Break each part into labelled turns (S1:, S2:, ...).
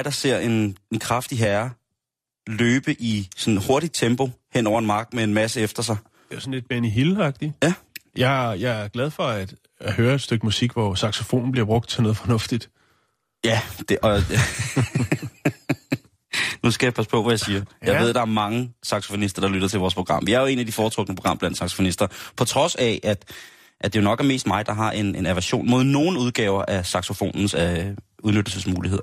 S1: Mig, der ser en, en kraftig herre løbe i sådan hurtigt tempo hen over en mark med en masse efter sig?
S2: Det er sådan lidt Benny Hill-agtigt.
S1: Ja.
S2: Jeg, jeg er glad for at, at høre et stykke musik, hvor saxofonen bliver brugt til noget fornuftigt.
S1: Ja, det, og, nu skal jeg passe på, hvad jeg siger. Jeg
S2: Ja.
S1: ved, der er mange saxofonister, der lytter til vores program. Vi er jo en af de foretrukne program blandt saxofonister. På trods af, at, at det jo nok er mest mig, der har en, en aversion mod nogle udgaver af saxofonens øh, udnyttelsesmuligheder.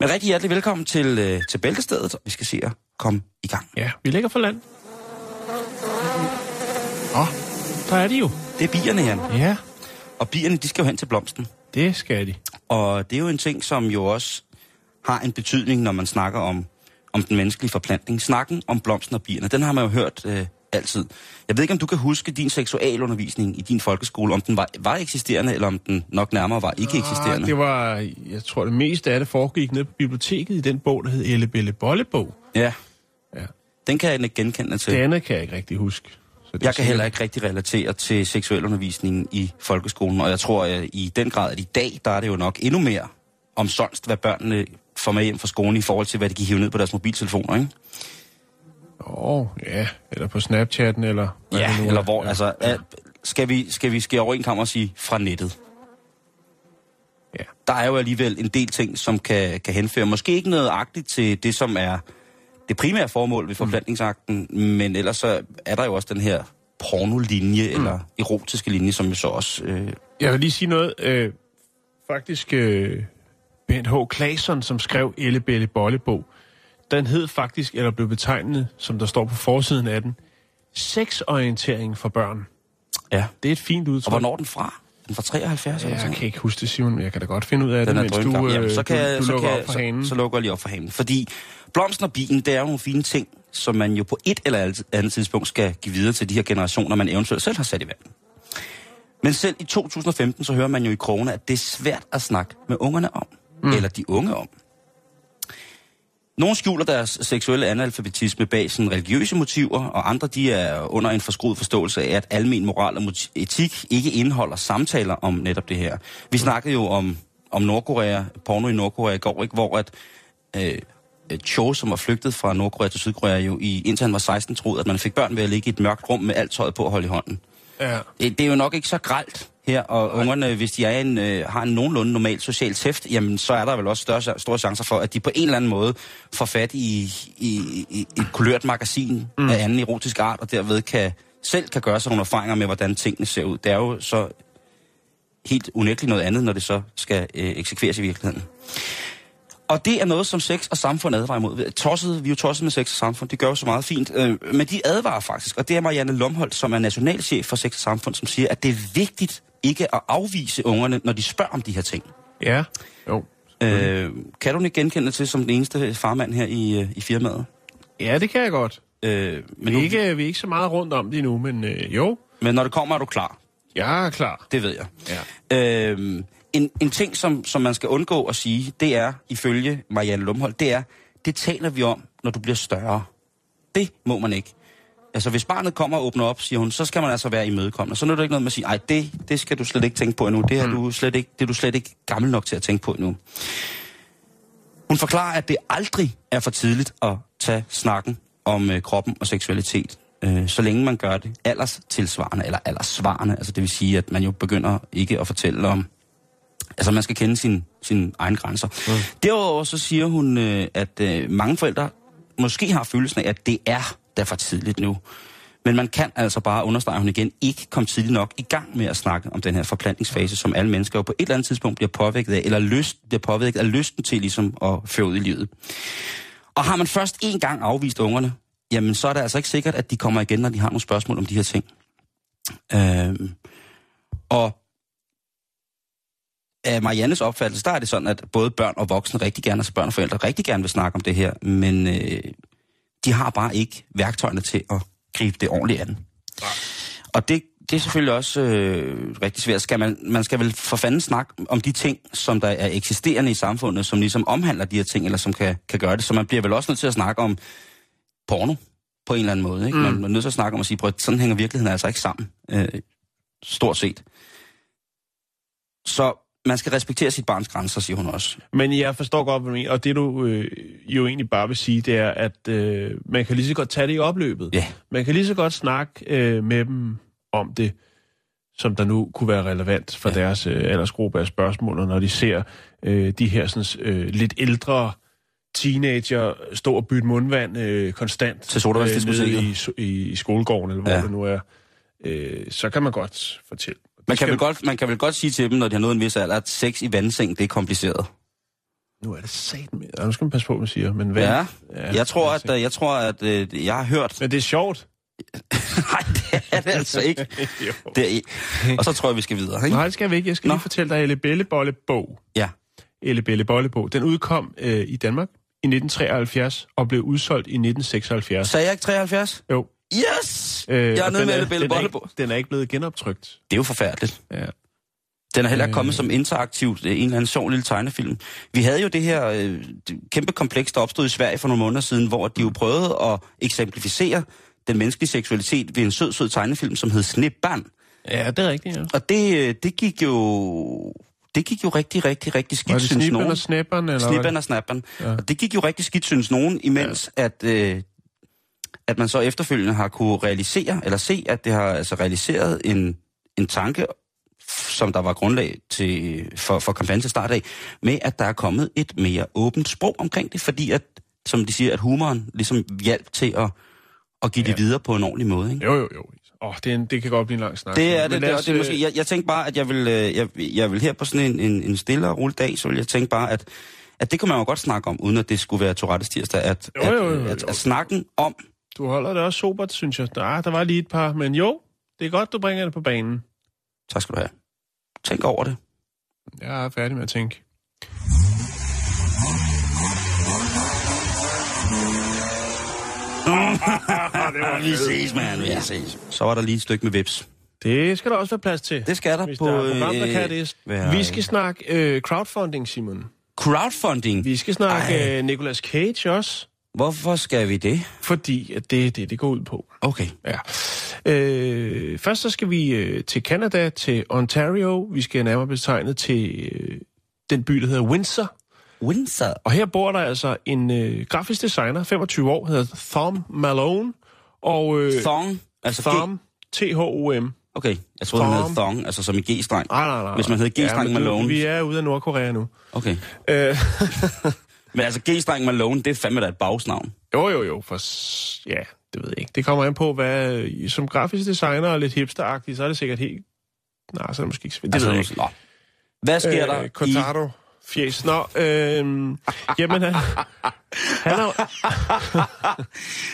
S1: Men rigtig hjertelig velkommen til, øh, til Bæltestedet. Vi skal se at komme i gang.
S2: Ja, vi ligger for land. Åh, oh, der er de jo.
S1: Det er bierne, Jan.
S2: Ja,
S1: Og bierne, de skal jo hen til blomsten.
S2: det skal de.
S1: Og det er jo en ting, som jo også har en betydning, når man snakker om, om den menneskelige forplantning. Snakken om blomsten og bierne, den har man jo hørt øh, altid. Jeg ved ikke, om du kan huske din seksualundervisning i din folkeskole, om den var, var eksisterende, eller om den nok nærmere var ikke eksisterende.
S2: Ah, det var, jeg tror, det meste af det foregik nede på biblioteket i den bog, der hed Elle Belle Bollebog.
S1: Ja,
S2: Ja.
S1: den kan jeg ikke genkende til.
S2: Andet kan jeg ikke rigtig huske. Så det
S1: Jeg kan heller ikke rigtig relatere til seksualundervisningen i folkeskolen, og jeg tror at i den grad, at i dag, der er det jo nok endnu mere omsonst, hvad børnene får med hjem fra skolen i forhold til, hvad de kan hive ned på deres mobiltelefoner, ikke?
S2: Åh, oh, ja. Eller på Snapchatten, eller...
S1: Ja,
S2: nu er.
S1: eller hvor,
S2: Ja.
S1: altså, er, skal, vi, skal vi skære over en kammer og sige fra nettet?
S2: Ja.
S1: Der er jo alligevel en del ting, som kan, kan henføre. Måske ikke noget agtigt til det, som er det primære formål ved forplantningsakten, mm. men ellers så er der jo også den her pornolinje, mm. eller erotiske linje, som jo så også... Øh,
S2: Jeg vil lige sige noget. Øh, faktisk, øh, Bent H. Claesson, som skrev Elle Belle Bollebog, den hed faktisk, eller blev betegnet, som der står på forsiden af den, sexorientering for børn.
S1: ja.
S2: Det er et fint udtryk.
S1: Og hvornår er den fra? Den fra 73 eller
S2: Ja,
S1: sådan
S2: jeg kan ikke huske det, Simon, men jeg kan da godt finde ud af
S1: Den
S2: det, mens du, øh,
S1: Jamen, så kan,
S2: du, du
S1: så,
S2: lukker
S1: kan,
S2: op for
S1: så,
S2: hanen.
S1: så lukker jeg lige op for hanen. Fordi blomsten og bilen, det er jo nogle fine ting, som man jo på et eller andet tidspunkt skal give videre til de her generationer, man eventuelt selv har sat i verden. Men selv i 2015, så hører man jo i krogene, at det er svært at snakke med ungerne om. Mm. Eller de unge om. Nogle skjuler deres seksuelle analfabetisme bag sådan religiøse motiver, og andre de er under en forskruet forståelse af, at almen moral og etik ikke indeholder samtaler om netop det her. Vi snakkede jo om, om Nordkorea, porno i Nordkorea i går, ikke? hvor at øh, Cho, som var flygtet fra Nordkorea til Sydkorea, jo i, indtil han var 16, troede, at man fik børn ved at ligge i et mørkt rum med alt tøjet på at holde i hånden.
S2: Ja.
S1: Det, det er jo nok ikke så gralt her, og ungerne, hvis de er en, øh, har en nogenlunde normal social tæft, jamen så er der vel også større, store chancer for, at de på en eller anden måde får fat i, i, i et kulørt magasin mm. af anden erotisk art, og derved kan, selv kan gøre sig nogle erfaringer med, hvordan tingene ser ud. Det er jo så helt unægteligt noget andet, når det så skal øh, eksekveres i virkeligheden. Og det er noget, som sex og samfund advarer imod. Tosset, vi er jo tosset med sex og samfund, det gør jo så meget fint. Øh, men de advarer faktisk, og det er Marianne Lomholdt, som er nationalchef for sex og samfund, som siger, at det er vigtigt ikke at afvise ungerne, når de spørger om de her ting.
S2: Ja. Jo.
S1: Øh, kan du ikke genkende til som den eneste farmand her i, øh, i firmaet?
S2: Ja, det kan jeg godt.
S1: Øh, men,
S2: Men
S1: nu,
S2: ikke, vi er ikke så meget rundt om det endnu, men øh, jo,
S1: men når det kommer, er du klar.
S2: jeg er klar.
S1: Det ved jeg.
S2: Ja.
S1: Øhm, en, en ting, som, som man skal undgå at sige, det er, ifølge Marianne Lumholdt, det er, det taler vi om, når du bliver større. Det må man ikke. Altså, hvis barnet kommer og åbner op, siger hun, så skal man altså være imødekommende. Så er det ikke noget med at sige, ej, det, det skal du slet ikke tænke på endnu. Det, er du slet ikke, det er du slet ikke gammel nok til at tænke på endnu. Hun forklarer, at det aldrig er for tidligt at tage snakken om øh, kroppen og seksualitet, øh, så længe man gør det alders tilsvarende, eller alderssvarende. Altså det vil sige, at man jo begynder ikke at fortælle om... Altså man skal kende sin, sine egne grænser. Mm. Derudover så siger hun, øh, at øh, mange forældre måske har følelsen af, at det er da for tidligt nu. Men man kan altså bare, understrege hun igen, ikke komme tidligt nok i gang med at snakke om den her forplantningsfase, som alle mennesker jo på et eller andet tidspunkt bliver påvirket af, eller lyst, bliver påvirket af lysten til ligesom at føre ud i livet. Og har man først en gang afvist ungerne, jamen så er det altså ikke sikkert, at de kommer igen, når de har nogle spørgsmål om de her ting. Øhm, og af Mariannes opfattelse, der er det sådan, at både børn og voksne rigtig gerne, altså børn og forældre rigtig gerne vil snakke om det her, men øh, de har bare ikke værktøjerne til at gribe det ordentligt an. Og det, det er selvfølgelig også øh, rigtig svært. Skal man, man skal vel for fanden snakke om de ting, som der er eksisterende i samfundet, som ligesom omhandler de her ting, eller som kan, kan gøre det. Så man bliver vel også nødt til at snakke om porno på en eller anden måde. Ikke? Mm. Man, man er nødt til at snakke om at sige, at sådan hænger virkeligheden altså ikke sammen. Øh, stort set. Så man skal respektere sit barns grænser, siger hun også.
S2: Men jeg forstår godt, hvad du mener. Og det du øh, jo egentlig bare vil sige, det er, at øh, man kan lige så godt tage det i opløbet.
S1: Ja.
S2: Man kan lige så godt snakke øh, med dem om det, som der nu kunne være relevant for ja. deres øh, aldersgruppe af spørgsmål, og når de ser øh, de her sådan, øh, lidt ældre teenager stå og bytte mundvand øh, konstant
S1: Til
S2: nede i, i, i skolegården, eller hvor
S1: Ja.
S2: det nu er, øh, så kan man godt fortælle.
S1: Man kan, vel godt, man kan vel godt sige til dem, når de har nået en vis alder, at sex i vandseng, det er kompliceret.
S2: Nu er det sat med. Ja, nu skal man passe på, hvad man siger. Men hvad?
S1: Ja, jeg tror, at, øh, jeg tror, at øh, jeg har hørt...
S2: Men det er sjovt.
S1: Nej, det er det altså ikke. Det er, og så tror jeg, vi skal videre, ikke?
S2: Nej, det skal vi ikke. Jeg skal
S1: Nå.
S2: lige fortælle dig Elle Belle Bolle Bog.
S1: Ja.
S2: Elle Belle Bolle Bog. Den udkom øh, i Danmark i 1973 og blev udsolgt i 1976.
S1: Sagde jeg ikke 73?
S2: Jo.
S1: Yes!
S2: Øh,
S1: jeg er nede med det billede
S2: den er, den er ikke blevet genoptrykt.
S1: Det er jo forfærdeligt.
S2: Ja.
S1: Den er heller ikke
S2: Øh.
S1: kommet som interaktivt, øh, en eller anden sjov lille tegnefilm. Vi havde jo det her øh, det kæmpe kompleks, der opstod i Sverige for nogle måneder siden, hvor de jo prøvede at eksemplificere den menneskelige seksualitet ved en sød, sød tegnefilm, som hed Snibbarn.
S2: ja, det er rigtigt, ja.
S1: Og det, øh, det gik jo... Det gik jo rigtig, rigtig, rigtig skidt,
S2: Var det
S1: synes
S2: snippen
S1: nogen.
S2: og snapperen? Eller hvad?
S1: og snappen.
S2: Ja.
S1: Ja. Og det gik jo rigtig skidt, synes nogen, imens ja. at, øh, at man så efterfølgende har kunne realisere, eller se, at det har altså realiseret en, en tanke, som der var grundlag til, for, for kampagnen til start af, med at der er kommet et mere åbent sprog omkring det, fordi at, som de siger, at humoren ligesom hjalp til at, at give ja. det videre på en ordentlig måde. Ikke?
S2: Jo, jo, jo. Åh, oh, det, en, det kan godt blive en lang snak.
S1: Det er det, det,
S2: os,
S1: det er måske,
S2: øh,
S1: jeg, jeg tænkte bare, at jeg vil, øh, jeg, jeg vil her på sådan en, en, en stille og rolig dag, så vil jeg tænke bare, at, at det kunne man jo godt snakke om, uden at det skulle være Tourettes tirsdag, at,
S2: Jo, jo, jo,
S1: at,
S2: jo.
S1: at, at snakken om,
S2: Du holder det også sobert, synes jeg. Nej, der var lige et par, men jo, det er godt, du bringer det på banen.
S1: tak skal du have, tænk over det.
S2: Jeg er færdig med at tænke.
S1: Vi ses, man, vi ses. Så var der lige et stykke med vips.
S2: Det skal der også være plads til.
S1: Det skal der
S2: Hvis
S1: på...
S2: der er program, der
S1: øh,
S2: kan det. Vi skal snakke øh, crowdfunding, Simon.
S1: Crowdfunding.
S2: Vi skal snakke øh, Nicolas Cage også,
S1: Hvorfor skal vi det?
S2: fordi at det er det, det går ud på.
S1: Okay.
S2: Ja. Øh, først så skal vi øh, til Canada, til Ontario. Vi skal nærmere betegnet til øh, den by, der hedder Windsor.
S1: Windsor.
S2: Og her bor der altså en øh, grafisk designer, 25 år, hedder Thom Malone. Og øh,
S1: Thong. Altså
S2: Thom, T-H-O-M.
S1: Okay, jeg troede, han hed
S2: Thong.
S1: Altså som i G-streng.
S2: Nej, nej, nej.
S1: Hvis man hed G-streng
S2: du-
S1: Malone.
S2: Vi er ude af Nordkorea nu.
S1: Okay.
S2: Øh,
S1: Men altså G-streng Malone, det er fandme da et bagsnavn.
S2: jo, jo, jo. For, ja, det ved jeg ikke. Det kommer an på, hvad... Som grafisk designer og lidt hipsteragtig, så er det sikkert helt... Nej, så er det måske ikke... Det ved jeg ikke.
S1: Nå. Hvad sker der
S2: Øh,
S1: i...
S2: Cortado. Fjes. Nå, øh, jamen, han, han er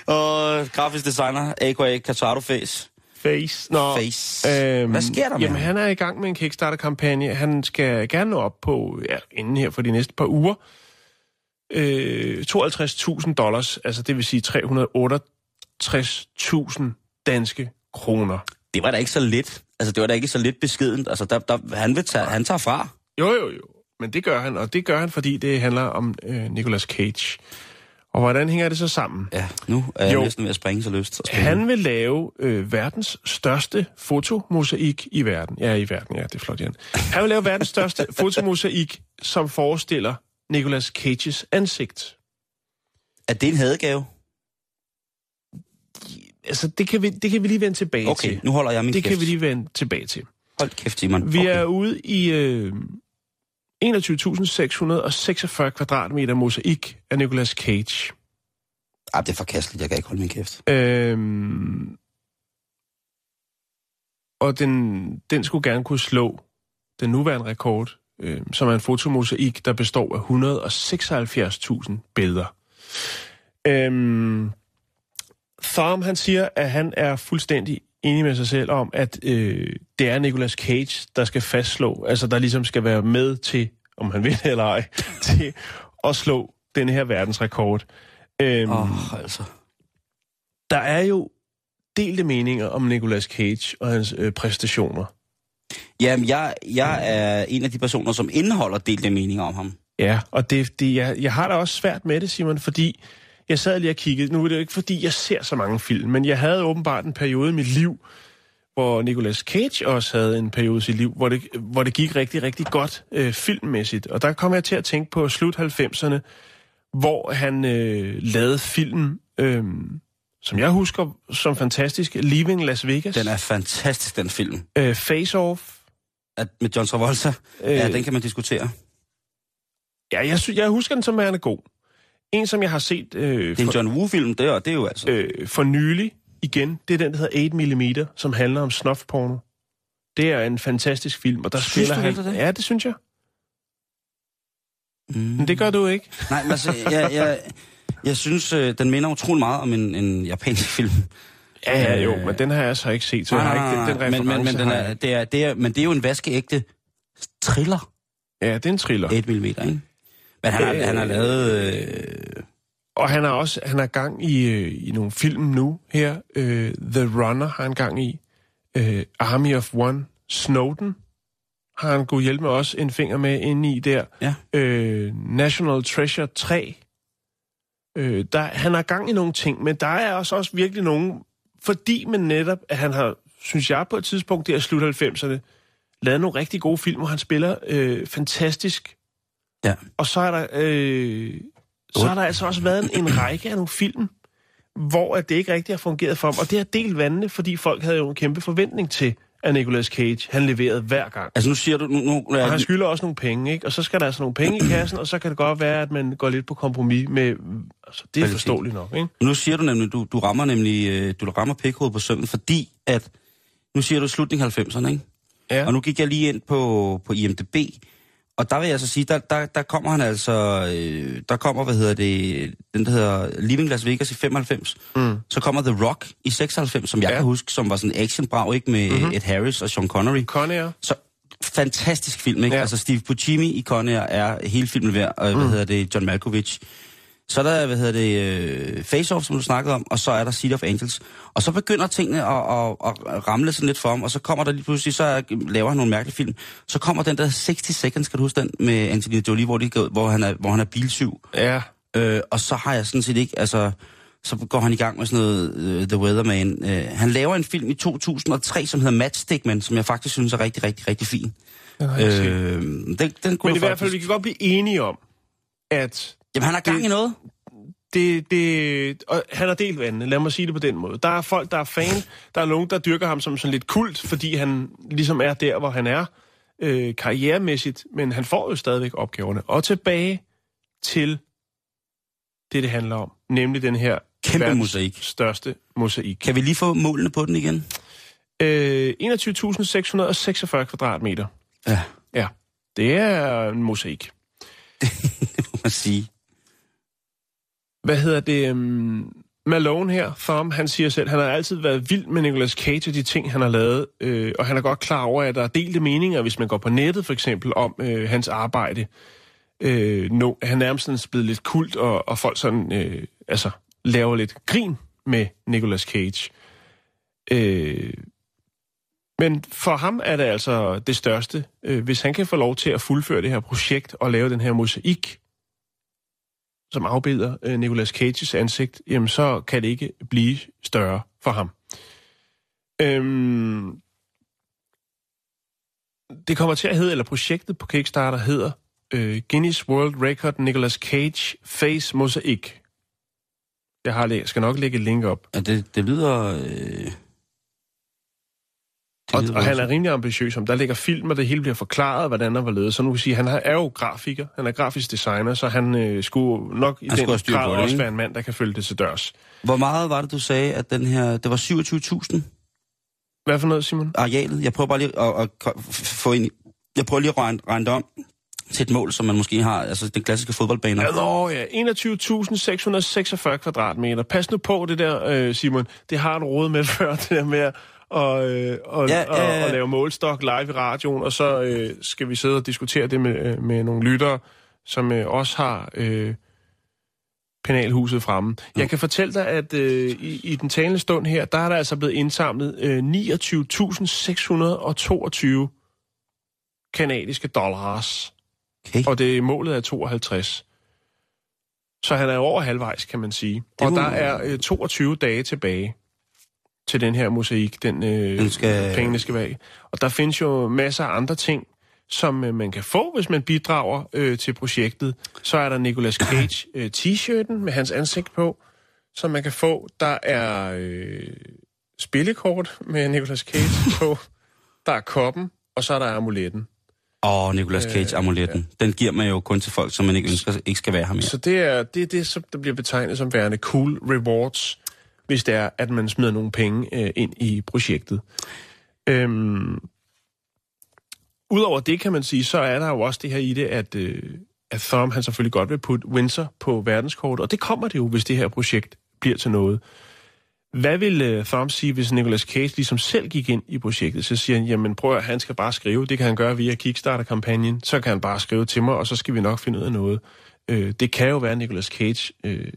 S1: Og grafisk designer, a.k.a. Katado Face.
S2: face. Nå,
S1: Face. Hvad sker der med
S2: Jamen,
S1: ham?
S2: han er i gang med en Kickstarter-kampagne. Han skal gerne nå op på, ja, inden her for de næste par uger, øh, 52.000 dollars, altså det vil sige 368.000 danske kroner.
S1: Det var da ikke så lidt. Altså, det var da ikke så lidt beskedent. Altså, der, der, han, vil tage, han tager fra.
S2: Jo, jo, jo. Men det gør han, og det gør han, fordi det handler om øh, Nicolas Cage. Og hvordan hænger det så sammen?
S1: Ja, nu er jeg
S2: Jo.
S1: næsten ved at springe så lyst. Så.
S2: Han vil lave øh, verdens største fotomosaik i verden. Ja, i verden, ja, det er flot, Jan. Han vil lave verdens største fotomosaik, som forestiller Nicolas Cages ansigt.
S1: Er det en hadegave?
S2: Altså, det kan vi, det kan vi lige vende tilbage
S1: Okay,
S2: til.
S1: nu holder jeg min
S2: Det
S1: kæft.
S2: kan vi lige vende tilbage til.
S1: Hold kæft, Simon.
S2: Vi
S1: okay.
S2: er ude i øh, 21.646 kvadratmeter mosaik af Nicolas Cage.
S1: Ah, det er forkasteligt. Jeg kan ikke holde min kæft.
S2: Øhm, og den, den skulle gerne kunne slå den nuværende rekord, øh, som er en fotomosaik, der består af 176.000 billeder. Øhm, Thom, han siger, at han er fuldstændig enig med sig selv om, at øh, det er Nicolas Cage, der skal fastslå, altså der ligesom skal være med til, om han vil eller ej, til at slå den her verdensrekord. Øhm,
S1: oh, altså.
S2: Der er jo delte meninger om Nicolas Cage og hans øh, præstationer.
S1: Jamen, jeg, jeg er en af de personer, som indeholder delte meninger om ham.
S2: Ja, og det, det, jeg, jeg har da også svært med det, Simon, fordi jeg sad lige og kiggede. Nu er det jo ikke, fordi jeg ser så mange film, men jeg havde åbenbart en periode i mit liv, hvor Nicolas Cage også havde en periode i sit liv, hvor det, hvor det gik rigtig, rigtig godt øh, filmmæssigt. Og der kom jeg til at tænke på slut 90'erne, hvor han øh, lavede film, øh, som jeg husker som fantastisk, Leaving Las Vegas,
S1: Den er fantastisk, den film.
S2: øh, Face Off.
S1: At med John Travolta, øh, ja, den kan man diskutere.
S2: Ja, jeg, sy- jeg husker den som værende god. En, som jeg har set øh,
S1: Det er en John Woo-film, det er, det er jo altså... Øh.
S2: for nylig igen, det er den, der hedder 8 mm, som handler om snuffporno. Det er en fantastisk film, og der
S1: Synes
S2: spiller
S1: du
S2: han...
S1: det?
S2: Ja, det synes jeg.
S1: Mm.
S2: Men det gør du ikke.
S1: Nej, men altså, jeg, jeg, jeg synes, øh, den minder utrolig meget om en, en japansk film.
S2: Ja, ja, jo,
S1: Øh,
S2: men den har jeg så ikke set, så jeg har ikke den, den
S1: men, men, men,
S2: reference
S1: den
S2: har
S1: er, det er, det er, men det er jo en vaskeægte thriller,
S2: Ja, det er en thriller.
S1: 8 mm, ikke? Men han har,
S2: Øh.
S1: han har lavet... Øh,
S2: Og han har også han har gang i, øh, i nogle film nu her. Øh, The Runner har han gang i. Øh, Army of One. Snowden har han gået hjælp med også en finger med inde i der.
S1: ja.
S2: øh, National Treasure 3. Øh, der, han har gang i nogle ting, men der er også, også virkelig nogle, fordi man netop, at han har, synes jeg på et tidspunkt der slut 90'erne, lavet nogle rigtig gode film, hvor han spiller øh, fantastisk.
S1: Ja.
S2: Og så er der, øh, så har der altså også været en, en række af nogle film, hvor at det ikke rigtig har fungeret for ham. Og det har delt vandene, fordi folk havde jo en kæmpe forventning til, at Nicolas Cage, han leverede hver gang.
S1: Altså nu siger du... Nu, nu,
S2: Og han skylder også nogle penge, ikke? Og så skal der altså nogle penge i kassen, og så kan det godt være, at man går lidt på kompromis med... Altså, det er forståeligt nok, ikke?
S1: Nu siger du nemlig, du, du rammer nemlig, øh, du rammer pikhovedet på sømmen, fordi at, nu siger du slutning 90'erne, ikke?
S2: Ja.
S1: Og nu gik jeg lige ind på, på IMDb, og der vil jeg så sige, der, der, der kommer han altså, øh, der kommer, hvad hedder det, den der hedder Living Las Vegas i 95.
S2: Mm.
S1: Så kommer The Rock i 96, som jeg
S2: Ja.
S1: kan huske, som var sådan en actionbrag, ikke? Med
S2: Mhm.
S1: mm-hmm. Ed Harris og Sean Connery.
S2: Conair.
S1: Så fantastisk film, ikke?
S2: Ja.
S1: Altså Steve Buscemi i Conair er hele filmen værd, og hvad
S2: Mm.
S1: hedder det, John Malkovich. Så er der, hvad hedder det, øh, Face Off, som du snakkede om, og så er der City of Angels. Og så begynder tingene at, at, at ramle sådan lidt for ham, og så kommer der lige pludselig, så er- laver han nogle mærkelige film. Så kommer den der 60 Seconds, kan du huske den, med Angelina Jolie, hvor, de, hvor, han, er, hvor han er bilsyv.
S2: Ja.
S1: Øh, og så har jeg sådan set ikke, altså, så går han i gang med sådan noget uh, The Weatherman. Uh, han laver en film i 2003, som hedder Matchstickman, som jeg faktisk synes er rigtig, rigtig, rigtig fin. Øh, den, den kunne
S2: Men i hvert fald,
S1: faktisk...
S2: vi kan godt blive enige om, at
S1: Jamen, han har gang
S2: det-
S1: i noget.
S2: det, det, og han har delt vandene, lad mig sige det på den måde. Der er folk, der er fan, der er nogen, der dyrker ham som sådan lidt kult, fordi han ligesom er der, hvor han er øh, karrieremæssigt, men han får jo stadigvæk opgaverne. Og tilbage til det, det handler om, nemlig den her
S1: Kæmpe mosaik.
S2: største mosaik.
S1: Kan vi lige få målene på den igen?
S2: Øh, 21.646 kvadratmeter.
S1: Ja,
S2: Ja, det er en mosaik.
S1: det må man sige.
S2: Hvad hedder det? Um, Malone her, Farm, han siger selv, han har altid været vild med Nicolas Cage og de ting, han har lavet. Øh, og han er godt klar over, at der er delte meninger, hvis man går på nettet for eksempel, om øh, hans arbejde. Øh, no, han er nærmest sådan blevet lidt kult, og, og folk sådan, øh, altså, laver lidt grin med Nicolas Cage. Øh, men for ham er det altså det største. Øh, hvis han kan få lov til at fuldføre det her projekt og lave den her mosaik, som afbilder øh, Nicolas Cages ansigt, jamen så kan det ikke blive større for ham. Øhm, det kommer til at hedde, eller projektet på Kickstarter hedder øh, Guinness World Record Nicolas Cage Face Mosaic. Jeg har, læ- skal nok lægge et link op.
S1: Ja, det, det lyder... Øh...
S2: Og, og han er rimelig ambitiøs om. Der ligger film, og det hele bliver forklaret, hvordan der var ledet. Så nu kan sige, han er jo grafiker, han er grafisk designer, så han øh, skulle nok i
S1: Han
S2: den
S1: styr
S2: grad
S1: det,
S2: også være en mand, der kan følge det til dørs.
S1: Hvor meget var det, du sagde, at den her... Det var 27.000
S2: Hvad for noget, Simon?
S1: arealet. Jeg prøver bare lige at, at, at få ind... Jeg prøver lige at regne, regne om. til et mål, som man måske har, altså den klassiske fodboldbane.
S2: Ja, nå, ja. 21.646 kvadratmeter. Pas nu på det der, øh, Simon. Det har du rådet med før, det der med at og, øh, og,
S1: Ja,
S2: ja, og, og lave målstok live i radioen, og så øh, skal vi sidde og diskutere det med, øh, med nogle lyttere, som øh, også har øh, penalhuset fremme. Jeg kan fortælle dig, at øh, i, i den talende stund her, der er der altså blevet indsamlet øh, 29.622 kanadiske dollars.
S1: Okay.
S2: Og det målet er 52. Så han er over halvvejs, kan man sige.
S1: Det
S2: og der er øh, 22 dage tilbage til den her mosaik, den, øh,
S1: Den skal-
S2: pengene skal være. i. Og der findes jo masser af andre ting, som øh, man kan få, hvis man bidrager øh, til projektet. Så er der Nicolas Cage øh, t-shirten med hans ansigt på, som man kan få. Der er øh, spillekort med Nicolas Cage på. Der er koppen, og så er der amuletten.
S1: Og Nicolas Cage-amuletten, den giver man jo kun til folk, som man ikke ønsker ikke skal være her mere.
S2: Så det er det, er det som der bliver betegnet som værende cool rewards, hvis det er, at man smider nogle penge øh, ind i projektet. Øhm, Udover det, kan man sige, så er der jo også det her i det, at, øh, at Thom han selvfølgelig godt vil putte Windsor på verdenskortet, og det kommer det jo, hvis det her projekt bliver til noget. Hvad vil øh, Thom sige, hvis Nicolas Cage ligesom selv gik ind i projektet? Så siger han, jamen prøv at han skal bare skrive. Det kan han gøre via Kickstarter-kampagnen. Så kan han bare skrive til mig, og så skal vi nok finde ud af noget. Øh, det kan jo være, at Nicolas Cage øh,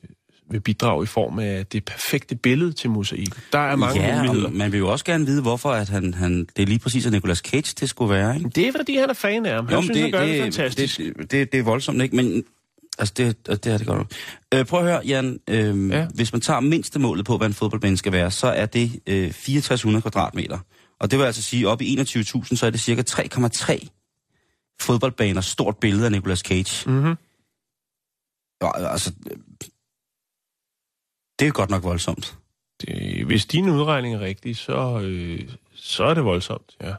S2: vil bidrage i form af det perfekte billede til mosaik. Der er mange
S1: ja,
S2: muligheder.
S1: man vil jo også gerne vide, hvorfor at han, han, det er lige præcis at Nicolas Cage, det skulle være, ikke?
S2: Det er, fordi han er fan af ham. Han synes, han gør det, fantastisk.
S1: Det, det, det er voldsomt, ikke? Men altså, det, det er det godt nok. Øh, prøv at høre, Jan. Øh,
S2: Ja.
S1: Hvis man tager mindste målet på, hvad en fodboldbane skal være, så er det øh, 6400 kvadratmeter. Og det vil altså sige, op i 21.000, så er det cirka 3,3 fodboldbaner stort billede af Nicolas Cage.
S2: Mm-hmm.
S1: Ja, altså, det er jo godt nok voldsomt.
S2: Det, hvis din udregning er rigtig, så, øh, så er det voldsomt, ja.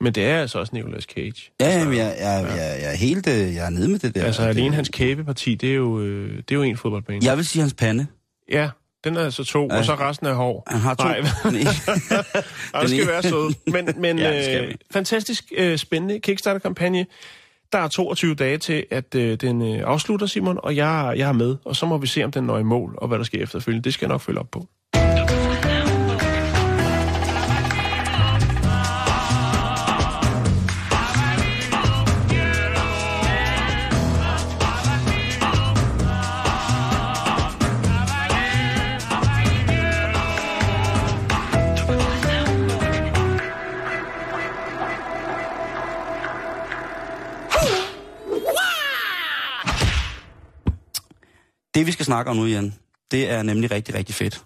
S2: Men det er altså også Nicolas Cage.
S1: Ja, jamen, jeg, jeg, jeg, jeg, er helt øh, jeg er nede med det der.
S2: Altså
S1: det,
S2: alene hans kæbeparti, det er jo, øh, det er jo en fodboldbane.
S1: Jeg vil sige hans pande.
S2: Ja, den er altså to,
S1: Ja.
S2: og så resten er hår.
S1: Han har to.
S2: Nej. Ej, det skal være sød. Men, men
S1: Ja, det
S2: øh, fantastisk øh, spændende Kickstarter-kampagne. Der er 22 dage til, at øh, den øh, afslutter, Simon, og jeg, jeg er med. Og så må vi se, om den når i mål, og hvad der sker efterfølgende. Det skal jeg nok følge op på.
S1: Det vi skal snakke om nu, Jan, det er nemlig rigtig, rigtig fedt.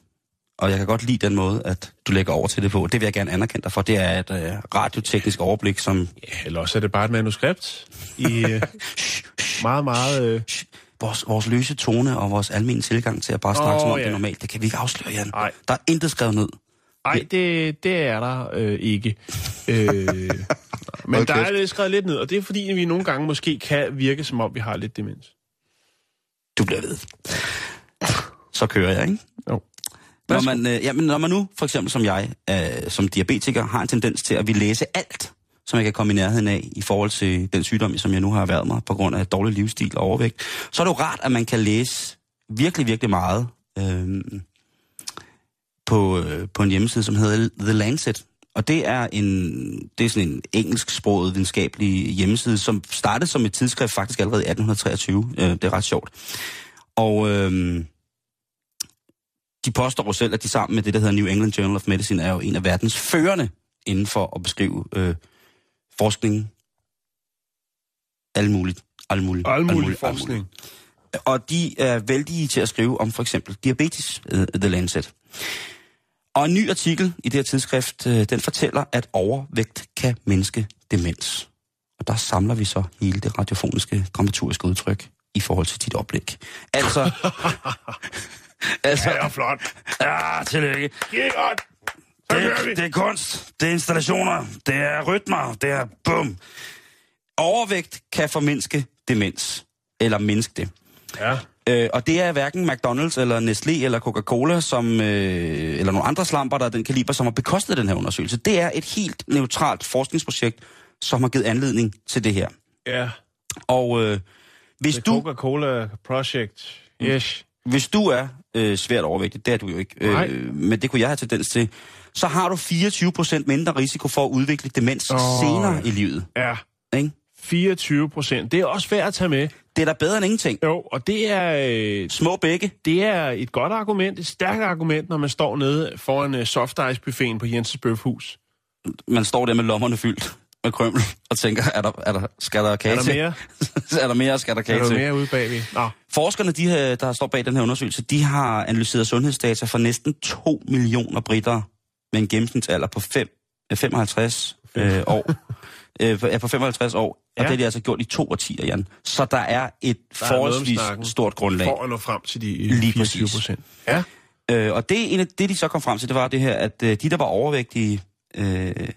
S1: Og jeg kan godt lide den måde, at du lægger over til det på. Det vil jeg gerne anerkende dig for. Det er et øh, radioteknisk overblik, som
S2: Ja, eller også er det bare et manuskript i øh, meget, meget... Øh,
S1: vores, vores løse tone og vores almindelige tilgang til at bare snakke
S2: Åh,
S1: som om
S2: ja.
S1: det er normalt. Det kan vi ikke afsløre, Jan.
S2: Nej.
S1: Der er intet skrevet ned.
S2: Ej, det, det er der øh, ikke. Øh, men
S1: Hold
S2: der er lidt skrevet lidt ned, og det er fordi, vi nogle gange måske kan virke, som om vi har lidt demens.
S1: Du bliver ved. Så kører jeg, ikke?
S2: Jo.
S1: Når man, øh, jamen, når man nu, for eksempel som jeg, øh, som diabetiker, har en tendens til at vi læse alt, som jeg kan komme i nærheden af, i forhold til den sygdom, som jeg nu har været mig, på grund af dårlig livsstil og overvægt, så er det jo rart, at man kan læse virkelig, virkelig meget øh, på, øh, på en hjemmeside, som hedder The Lancet. Og det er en det er sådan en engelsksproget videnskabelig hjemmeside, som startede som et tidsskrift faktisk allerede i 1823. Øh, det er ret sjovt. Og øh, de påstår selv, at de sammen med det, der hedder New England Journal of Medicine, er jo en af verdens førende inden for at beskrive øh, forskning. Alt muligt. Alt muligt.
S2: Al
S1: alt
S2: mulig
S1: muligt,
S2: forskning.
S1: muligt. Og de er vældige til at skrive om for eksempel diabetes, uh, The Lancet. Og en ny artikel i det her tidsskrift, øh, den fortæller, at overvægt kan mindske demens. Og der samler vi så hele det radiofoniske grammaturiske udtryk i forhold til dit oplæg. Altså... altså
S2: Ja, flot.
S1: Ja, tillykke.
S2: Det er godt.
S1: Det, det er kunst, det er installationer, det er rytmer, det er bum. Overvægt kan formindske demens, eller mindske det.
S2: Ja.
S1: Øh, og det er hverken McDonald's eller Nestlé eller Coca-Cola, som, øh, eller nogle andre slamper, der er den kaliber, som har bekostet den her undersøgelse. Det er et helt neutralt forskningsprojekt, som har givet anledning til det her.
S2: Ja.
S1: Og øh, hvis,
S2: The
S1: du,
S2: Coca-Cola Project. Yes.
S1: hvis du er øh, svært overvægtig, det er du jo ikke,
S2: Nej.
S1: øh, men det kunne jeg have tendens til, så har du 24% mindre risiko for at udvikle demens oh. senere i livet.
S2: Ja,
S1: Ikke?
S2: 24 procent. Det er også værd at tage med.
S1: Det er da bedre end ingenting.
S2: Jo, og det er, øh,
S1: Små begge.
S2: det er et godt argument, et stærkt argument, når man står nede foran uh, soft ice buffeten på Jensens Bøfhus.
S1: Man står der med lommerne fyldt med krømmel og tænker, er der, er der, skal der kage
S2: Er der mere?
S1: er der mere, skal der
S2: Er
S1: kage
S2: der
S1: til?
S2: mere ude bagved? Nå,
S1: Forskerne, de, har- der står bag den her undersøgelse, de har analyseret sundhedsdata for næsten 2 millioner britter med en gennemsnitsalder på 5, 55 øh, år. Øh, ja, på 55 år. Og
S2: Ja.
S1: det har de altså gjort i to årtier, Jan. Så der er et
S2: Der er
S1: forholdsvis
S2: snakken.
S1: stort grundlag.
S2: for at nå frem til de
S1: Lige
S2: øh, 24
S1: præcis.
S2: procent. Ja,
S1: Øh, og det, er en af, det, de så kom frem til, det var det her, at øh, de, der var overvægtige, øh,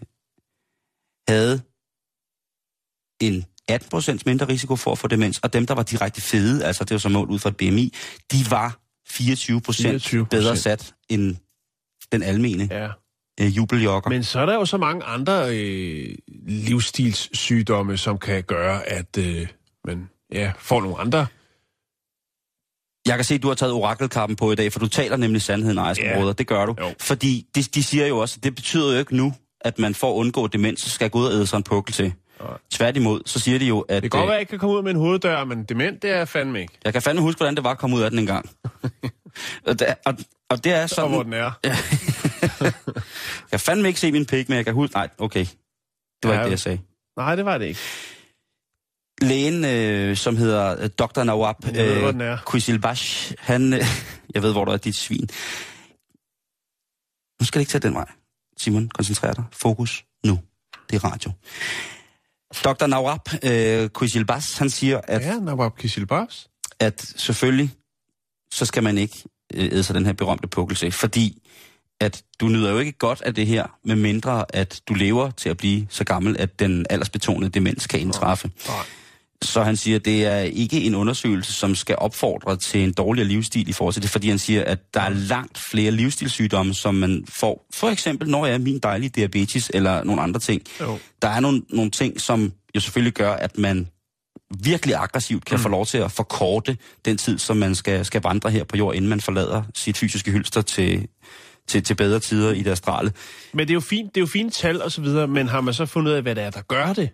S1: havde en 18% mindre risiko for at få demens, og dem, der var direkte fede, altså det var så målt ud fra et BMI, de var 24%,
S2: 24%.
S1: bedre sat end den almene
S2: ja.
S1: Øh, jubeljogger.
S2: Men så er der jo så mange andre øh, livsstilssygdomme, som kan gøre, at øh, man ja, får nogle andre.
S1: Jeg kan se, at du har taget orakelkappen på i dag, for du taler nemlig sandheden,
S2: Ja.
S1: yeah. Det gør du.
S2: Jo.
S1: Fordi de, de siger jo også, at det betyder jo ikke nu, at man for at undgå demens, så skal gå ud og æde sig en pukkel til.
S2: Nej.
S1: Tværtimod, så siger de jo, at...
S2: Det kan godt
S1: øh,
S2: være, at jeg ikke kan komme ud med en hoveddør, men dement, det er jeg fandme ikke.
S1: Jeg kan fandme huske, hvordan det var at komme ud af den en gang. og, det, og, og det er
S2: Og
S1: sådan...
S2: hvor den er.
S1: jeg kan fandme ikke se min pik, men jeg kan huske... Nej, okay. Det var
S2: Ja.
S1: ikke det, jeg sagde.
S2: Nej, det var det ikke.
S1: Lægen, øh, som hedder øh, Dr. Nawab
S2: er.
S1: Quizilbash, han... Øh, jeg ved, hvor der er dit svin. Nu skal det ikke tage den vej. Simon, koncentrer dig. Fokus nu. Det er radio. Dr. Nawab øh, Quizilbash, han siger, at
S2: Ja, Nawab Kisilbas.
S1: at selvfølgelig, så skal man ikke øh, æde sig den her berømte pukkel fordi at du nyder jo ikke godt af det her, med mindre at du lever til at blive så gammel, at den aldersbetonede demens kan indtræffe.
S2: Nej.
S1: Så han siger, at det er ikke en undersøgelse, som skal opfordre til en dårligere livsstil i forhold til det, fordi han siger, at der er langt flere livsstilssygdomme, som man får. For eksempel, når jeg er min dejlige diabetes eller nogle andre ting.
S2: Jo.
S1: Der er nogle, nogle ting, som jo selvfølgelig gør, at man virkelig aggressivt kan mm. få lov til at forkorte den tid, som man skal, skal vandre her på jord, inden man forlader sit fysiske hylster til, til, til bedre tider i det astrale.
S2: Men det er jo fint, det er jo fine tal og så videre, men har man så fundet ud af, hvad det er, der gør det?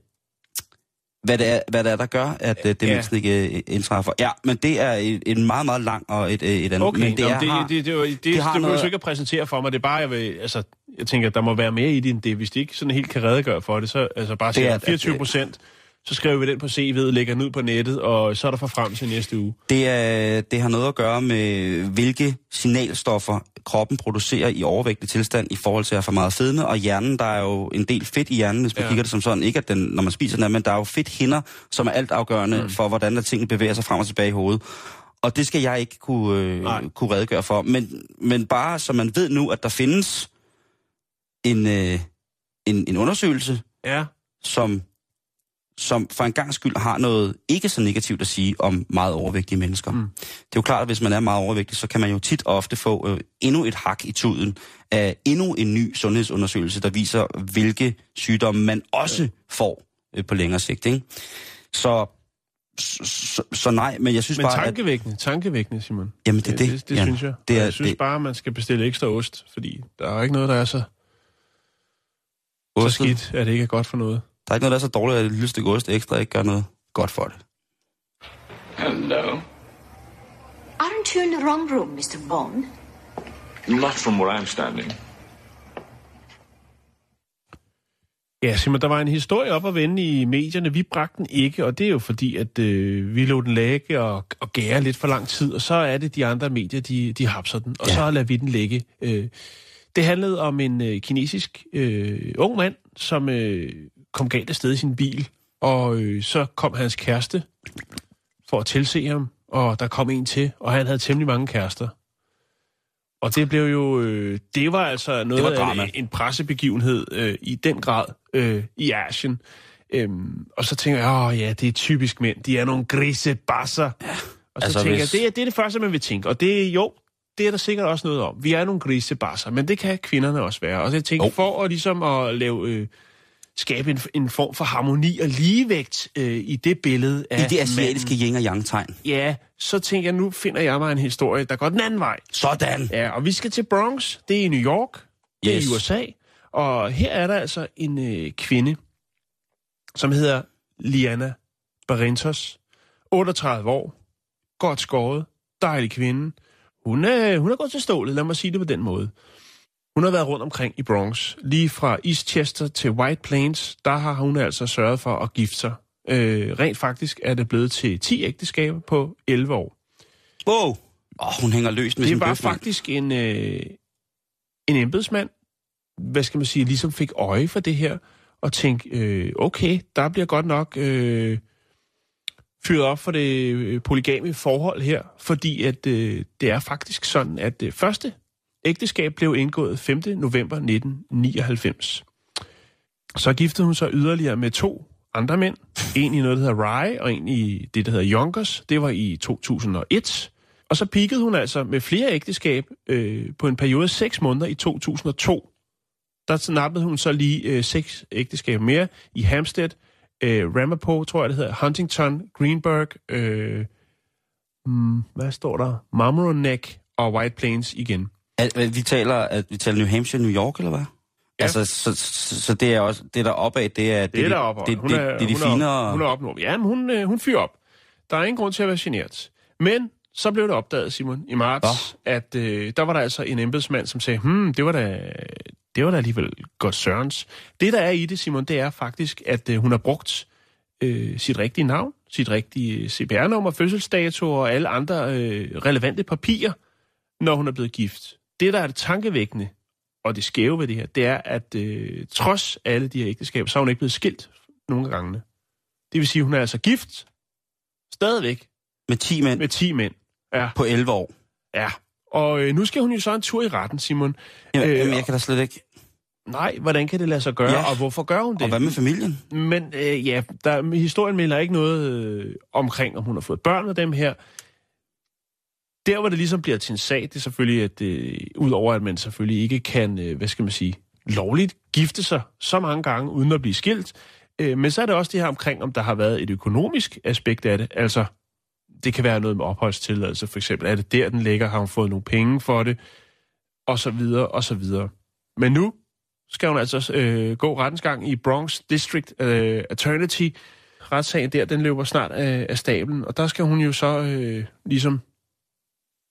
S1: Hvad det er, hvad det er der gør, at uh, demensen ikke øh, indtræffer. Ja, men det er en meget, meget lang og et, øh, et andet.
S2: Okay,
S1: men det,
S2: Nå,
S1: er,
S2: det,
S1: har,
S2: det, det, det, det,
S1: det
S2: det,
S1: har
S2: det
S1: noget-
S2: du ikke at præsentere for mig. Det er bare, jeg vil, altså, jeg tænker, at der må være mere i det end det. Hvis de ikke sådan helt kan redegøre for det, så altså bare
S1: Det
S2: siger
S1: er-
S2: at 24 procent, så skriver vi den på CV'et, lægger den ud på nettet, og så er der for frem til næste uge.
S1: Det, er, det har noget at gøre med, hvilke signalstoffer kroppen producerer i overvægtig tilstand i forhold til at have for meget fedme, og hjernen, der er jo en del fedt i hjernen, hvis man
S2: Ja.
S1: kigger det som sådan, ikke at den, når man spiser den, men der er jo fedt hinder, som er altafgørende mm. for, hvordan der tingene bevæger sig frem og tilbage i hovedet. Og det skal jeg ikke kunne,
S2: Nej.
S1: øh, kunne redegøre for. Men, men bare så man ved nu, at der findes en, øh, en, en undersøgelse,
S2: Ja,
S1: som, som for en gang skyld har noget ikke så negativt at sige om meget overvægtige mennesker. Mm. Det er jo klart, at hvis man er meget overvægtig, så kan man jo tit og ofte få øh, endnu et hak i tuden af endnu en ny sundhedsundersøgelse, der viser, hvilke sygdomme man også får øh, på længere sigt. Ikke? Så, så, så, så nej, men jeg synes
S2: men
S1: bare, at...
S2: tankevækkende, tankevækkende, Simon.
S1: Jamen, det er det,
S2: det, det
S1: Jan.
S2: synes jeg.
S1: Det er-
S2: jeg synes
S1: det-
S2: bare, man skal bestille ekstra ost, fordi der er ikke noget, der er så, så
S1: Ostet,
S2: skidt, at det ikke er godt for noget.
S1: Der er ikke noget, der er så dårligt, at et lille stykke ost ekstra ikke gør noget godt for det.
S3: Hello.
S4: Aren't you in the wrong room, Mr. Bond?
S3: Not from where I'm standing.
S2: Ja, Simon, der var en historie op at vende i medierne. Vi bragte den ikke, og det er jo fordi, at øh, vi lå den lægge og, og gære lidt for lang tid, og så er det de andre medier, de, de hapser den, og ja. så lader vi den ligge. Øh, det handlede om en øh, kinesisk øh, ung mand, som øh, kom galt af sted i sin bil, og øh, så kom hans kæreste for at tilse ham, og der kom en til, og han havde temmelig mange kærester. Og det blev jo, øh, det var altså noget
S1: var
S2: af
S1: drama.
S2: en, en pressebegivenhed øh, i den grad øh, i Asien. Øhm, og så tænker jeg, åh ja, det er typisk mænd, de er nogle grise basser. Ja, og så
S1: altså,
S2: tænker
S1: hvis-
S2: jeg, det er, det er det første, man vil tænke. Og det er jo, det er der sikkert også noget om. Vi er nogle grise basser, men det kan kvinderne også være. Og så jeg tænker,
S1: Jo.
S2: for at ligesom at lave øh, skabe en, en form for harmoni og ligevægt øh, i det billede af
S1: I det asiatiske yin og yang-tegn.
S2: Ja, så tænker jeg, nu finder jeg mig en historie, der går den anden vej.
S1: Sådan!
S2: Ja, og vi skal til Bronx. Det er i New York. Det er
S1: Yes.
S2: i USA. Og her er der altså en øh, kvinde, som hedder Liana Barrentos. 38 år. Godt skåret. Dejlig kvinde. Hun er, hun er gået til stålet, lad mig sige det på den måde. Hun har været rundt omkring i Bronx. Lige fra Eastchester til White Plains, der har hun altså sørget for at gifte sig. Øh, rent faktisk er det blevet til 10 ægteskaber på 11 år.
S1: Wow! Åh, hun hænger løst med sin
S2: Det var faktisk en, øh, en embedsmand, hvad skal man sige, ligesom fik øje for det her, og tænkte, øh, okay, der bliver godt nok øh, fyret op for det øh, polygame forhold her, fordi at øh, det er faktisk sådan, at det første ægteskab blev indgået 5. november 1999. Så giftede hun sig yderligere med to andre mænd. En i noget, der hedder Rye, og en i det, der hedder Yonkers. Det var i 2001. Og så pikkede hun altså med flere ægteskab øh, på en periode af seks måneder i 2002. Der snappede hun så lige øh, seks ægteskaber mere i Hampstead, øh, Ramapo, tror jeg det hedder, Huntington, Greenberg, øh, mm, hvad står der? Mamaroneck og White Plains igen.
S1: Al, vi taler, at vi taler New Hampshire, New York, eller hvad?
S2: Ja.
S1: Altså, så, så, så det er også, det der opad, det er...
S2: Det er deroppe.
S1: Det, det, det, det, det er de
S2: hun
S1: finere...
S2: Er, hun er opnået. Ja, men hun, øh, hun fyrer op. Der er ingen grund til at være generet. Men så blev det opdaget, Simon, i marts, at øh, der var der altså en embedsmand, som sagde, hmm, det var da, det var da alligevel godt sørens. Det, der er i det, Simon, det er faktisk, at øh, hun har brugt øh, sit rigtige navn, sit rigtige CPR-nummer, fødselsdato og alle andre øh, relevante papirer, når hun er blevet gift. Det, der er det tankevækkende, og det skæve ved det her, det er, at øh, trods alle de her ægteskaber, så er hun ikke blevet skilt nogle af gangene. Det vil sige, at hun er altså gift, stadigvæk,
S1: Med 10 mænd
S2: med 10 mænd. Ja,
S1: på 11 år.
S2: ja. Og øh, nu skal hun jo så en tur i retten, Simon.
S1: Jamen,
S2: Øh,
S1: jamen, jeg kan da slet ikke...
S2: Nej, hvordan kan det lade sig gøre,
S1: ja.
S2: og hvorfor gør hun det?
S1: Og hvad med familien?
S2: Men øh, ja, der, historien melder ikke noget øh, omkring, om hun har fået børn med dem her. Der, hvor det ligesom bliver til en sag, det er selvfølgelig, at øh, udover at man selvfølgelig ikke kan, øh, hvad skal man sige, lovligt gifte sig så mange gange, uden at blive skilt. Øh, men så er det også det her omkring, om der har været et økonomisk aspekt af det. Altså, det kan være noget med opholdstilladelse, for eksempel. Er det der, den ligger? Har hun fået nogle penge for det? Og så videre, og så videre. Men nu skal hun altså øh, gå rettens gang i Bronx District øh, Attorney. Retssagen der, den løber snart øh, af stablen, og der skal hun jo så øh, ligesom...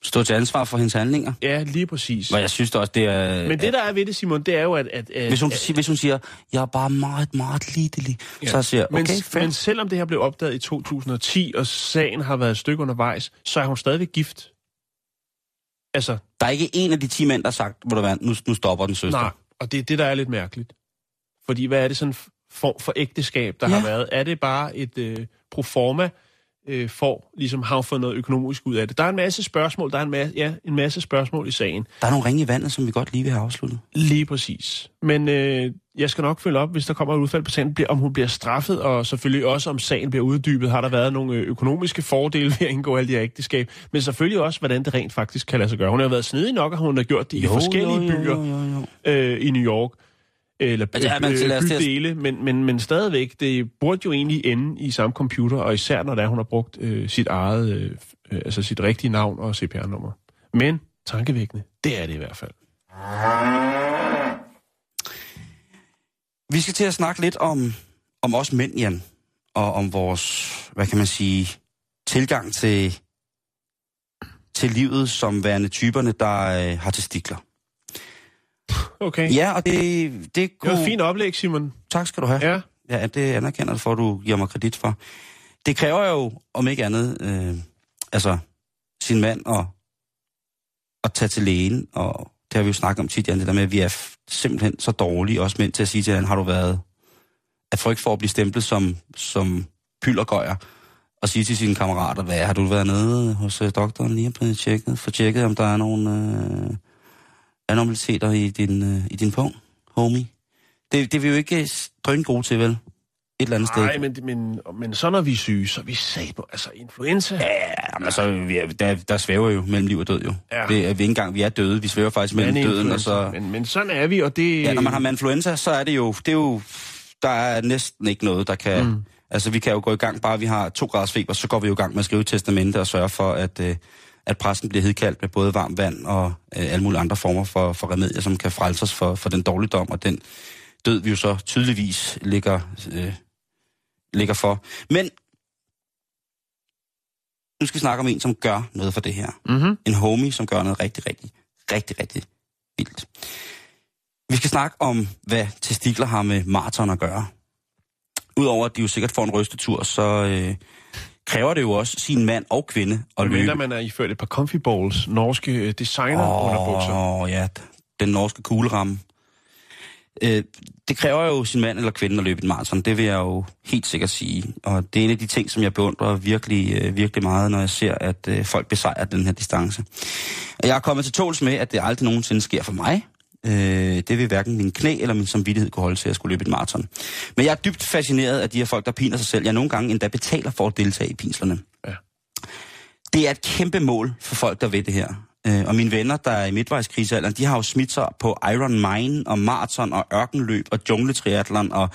S1: Stå til ansvar for hendes handlinger?
S2: Ja, lige præcis.
S1: Og jeg synes da også, det er...
S2: Men det, der er ved det, Simon, det er jo, at... at, at
S1: Hvis hun,
S2: at,
S1: siger, hvis hun siger, jeg er bare meget, meget lidelig, ja. så siger okay,
S2: men,
S1: fair.
S2: men selvom det her blev opdaget i 2010, og sagen har været et stykke undervejs, så er hun stadigvæk gift. Altså,
S1: Der er ikke en af de 10 mænd, der har sagt, må du være, nu, nu stopper den søster.
S2: nej. Og det er det, der er lidt mærkeligt. Fordi hvad er det sådan form for ægteskab, der
S1: ja.
S2: har været? Er det bare et øh, proforma øh, for, ligesom har fået noget økonomisk ud af det? Der er en masse spørgsmål, der er en masse, ja, en masse spørgsmål i sagen.
S1: Der er nogle ringe i vandet, som vi godt lige vil have afsluttet.
S2: Lige præcis. Men øh, jeg skal nok følge op, hvis der kommer et udfald på sagen, om hun bliver straffet, og selvfølgelig også om sagen bliver uddybet. Har der været nogle øh, økonomiske fordele ved at indgå alle de her ægteskab? Men selvfølgelig også, hvordan det rent faktisk kan lade sig gøre. Hun har været snedig nok, og hun har gjort det i forskellige
S1: jo,
S2: byer
S1: Jo, jo, jo.
S2: øh, i New York. Eller
S1: Altså, lad os
S2: øh, bydele, men, men, men stadigvæk, det burde jo egentlig ende i samme computer, og især når det er, hun har brugt øh, sit eget, øh, øh, altså sit rigtige navn og CPR-nummer. Men tankevækkende, det er det i hvert fald.
S1: Vi skal til at snakke lidt om, om os mænd, Jan. Og om vores, hvad kan man sige, tilgang til, til livet som værende typerne, der øh, har testikler.
S2: Okay.
S1: Ja, og det, det
S2: Det
S1: kunne...
S2: var et fint oplæg, Simon.
S1: Tak skal du have.
S2: Ja.
S1: Ja, det anerkender jeg for, at du giver mig kredit for. Det kræver jo, om ikke andet, øh, altså sin mand at, at tage til lægen, og det har vi jo snakket om tit, Jan, det der med, at vi er simpelthen så dårlige, også mænd til at sige til han, har du været af frygt for at blive stemplet som, som pyldergøjer, og sige til sine kammerater, hvad har du været nede hos øh, doktoren lige og blevet tjekket, for tjekket, om der er nogle øh, anormaliteter i din, øh, i din pung, homie. Det, det er vi jo ikke drøn gode til, vel? Et eller andet sted.
S2: Nej, men, men, men så når vi er syge, så er vi sat på, altså influenza. Ja,
S1: Jamen, altså, vi er, der, der svæver jo mellem liv og død, jo.
S2: Ja.
S1: Det er vi ikke engang, vi er døde. Vi svæver faktisk mellem døden, og så...
S2: Men, men sådan er vi, og det...
S1: Ja, når man har influenza, så er det jo... Det er jo der er næsten ikke noget, der kan... Mm. Altså, vi kan jo gå i gang, bare vi har to graders feber, så går vi jo i gang med at skrive testamente og sørge for, at, øh, at præsten bliver hedkaldt med både varmt vand og øh, alle mulige andre former for, for remedier, som kan frelse os for, for den dårligdom og den død, vi jo så tydeligvis ligger, øh, ligger for. Men nu skal vi snakke om en, som gør noget for det her.
S2: Mm-hmm.
S1: En homie, som gør noget rigtig, rigtig, rigtig, rigtig vildt. Vi skal snakke om, hvad testikler har med maraton at gøre. Udover at de jo sikkert får en rystetur, så øh, kræver det jo også sin mand og kvinde at løbe.
S2: Mindre man er iført et par comfy balls, norske øh, designer oh. underbukser.
S1: Åh ja, den norske kugleramme. Øh, det kræver jo sin mand eller kvinde at løbe en maraton, det vil jeg jo helt sikkert sige. Og det er en af de ting, som jeg beundrer virkelig, øh, virkelig meget, når jeg ser, at øh, folk besejrer den her distance. Jeg er kommet til tåls med, at det aldrig nogensinde sker for mig. Øh, det vil hverken min knæ eller min samvittighed kunne holde til at skulle løbe et maraton. Men jeg er dybt fascineret af de her folk, der piner sig selv. Jeg nogle gange endda betaler for at deltage i pinslerne.
S2: Ja.
S1: Det er et kæmpe mål for folk, der ved det her. Øh, og mine venner, der er i midtvejskrisealderen, de har jo smidt sig på Iron Mine og maraton og ørkenløb og jungletriathlon. Og,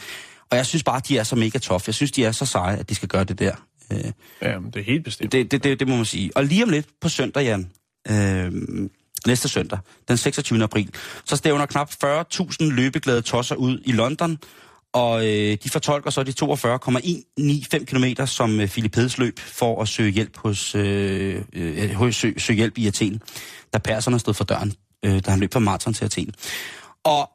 S1: og jeg synes bare, de er så mega tough. Jeg synes, de er så seje, at de skal gøre det der. Øh,
S2: Ja, det er helt bestemt.
S1: det, det, det, det må man sige. Og lige om lidt på søndag, Jan, øh, næste søndag, den 26. april, så stævner knap 40.000 løbeglade tosser ud i London, og øh, de fortolker så de 42,195 km som øh, Philip Heds løb for at søge hjælp hos øh, øh, hos- søge, søge hjælp i Athen, da perserne stod for døren, øh, da han løb fra maraton til Athen. Og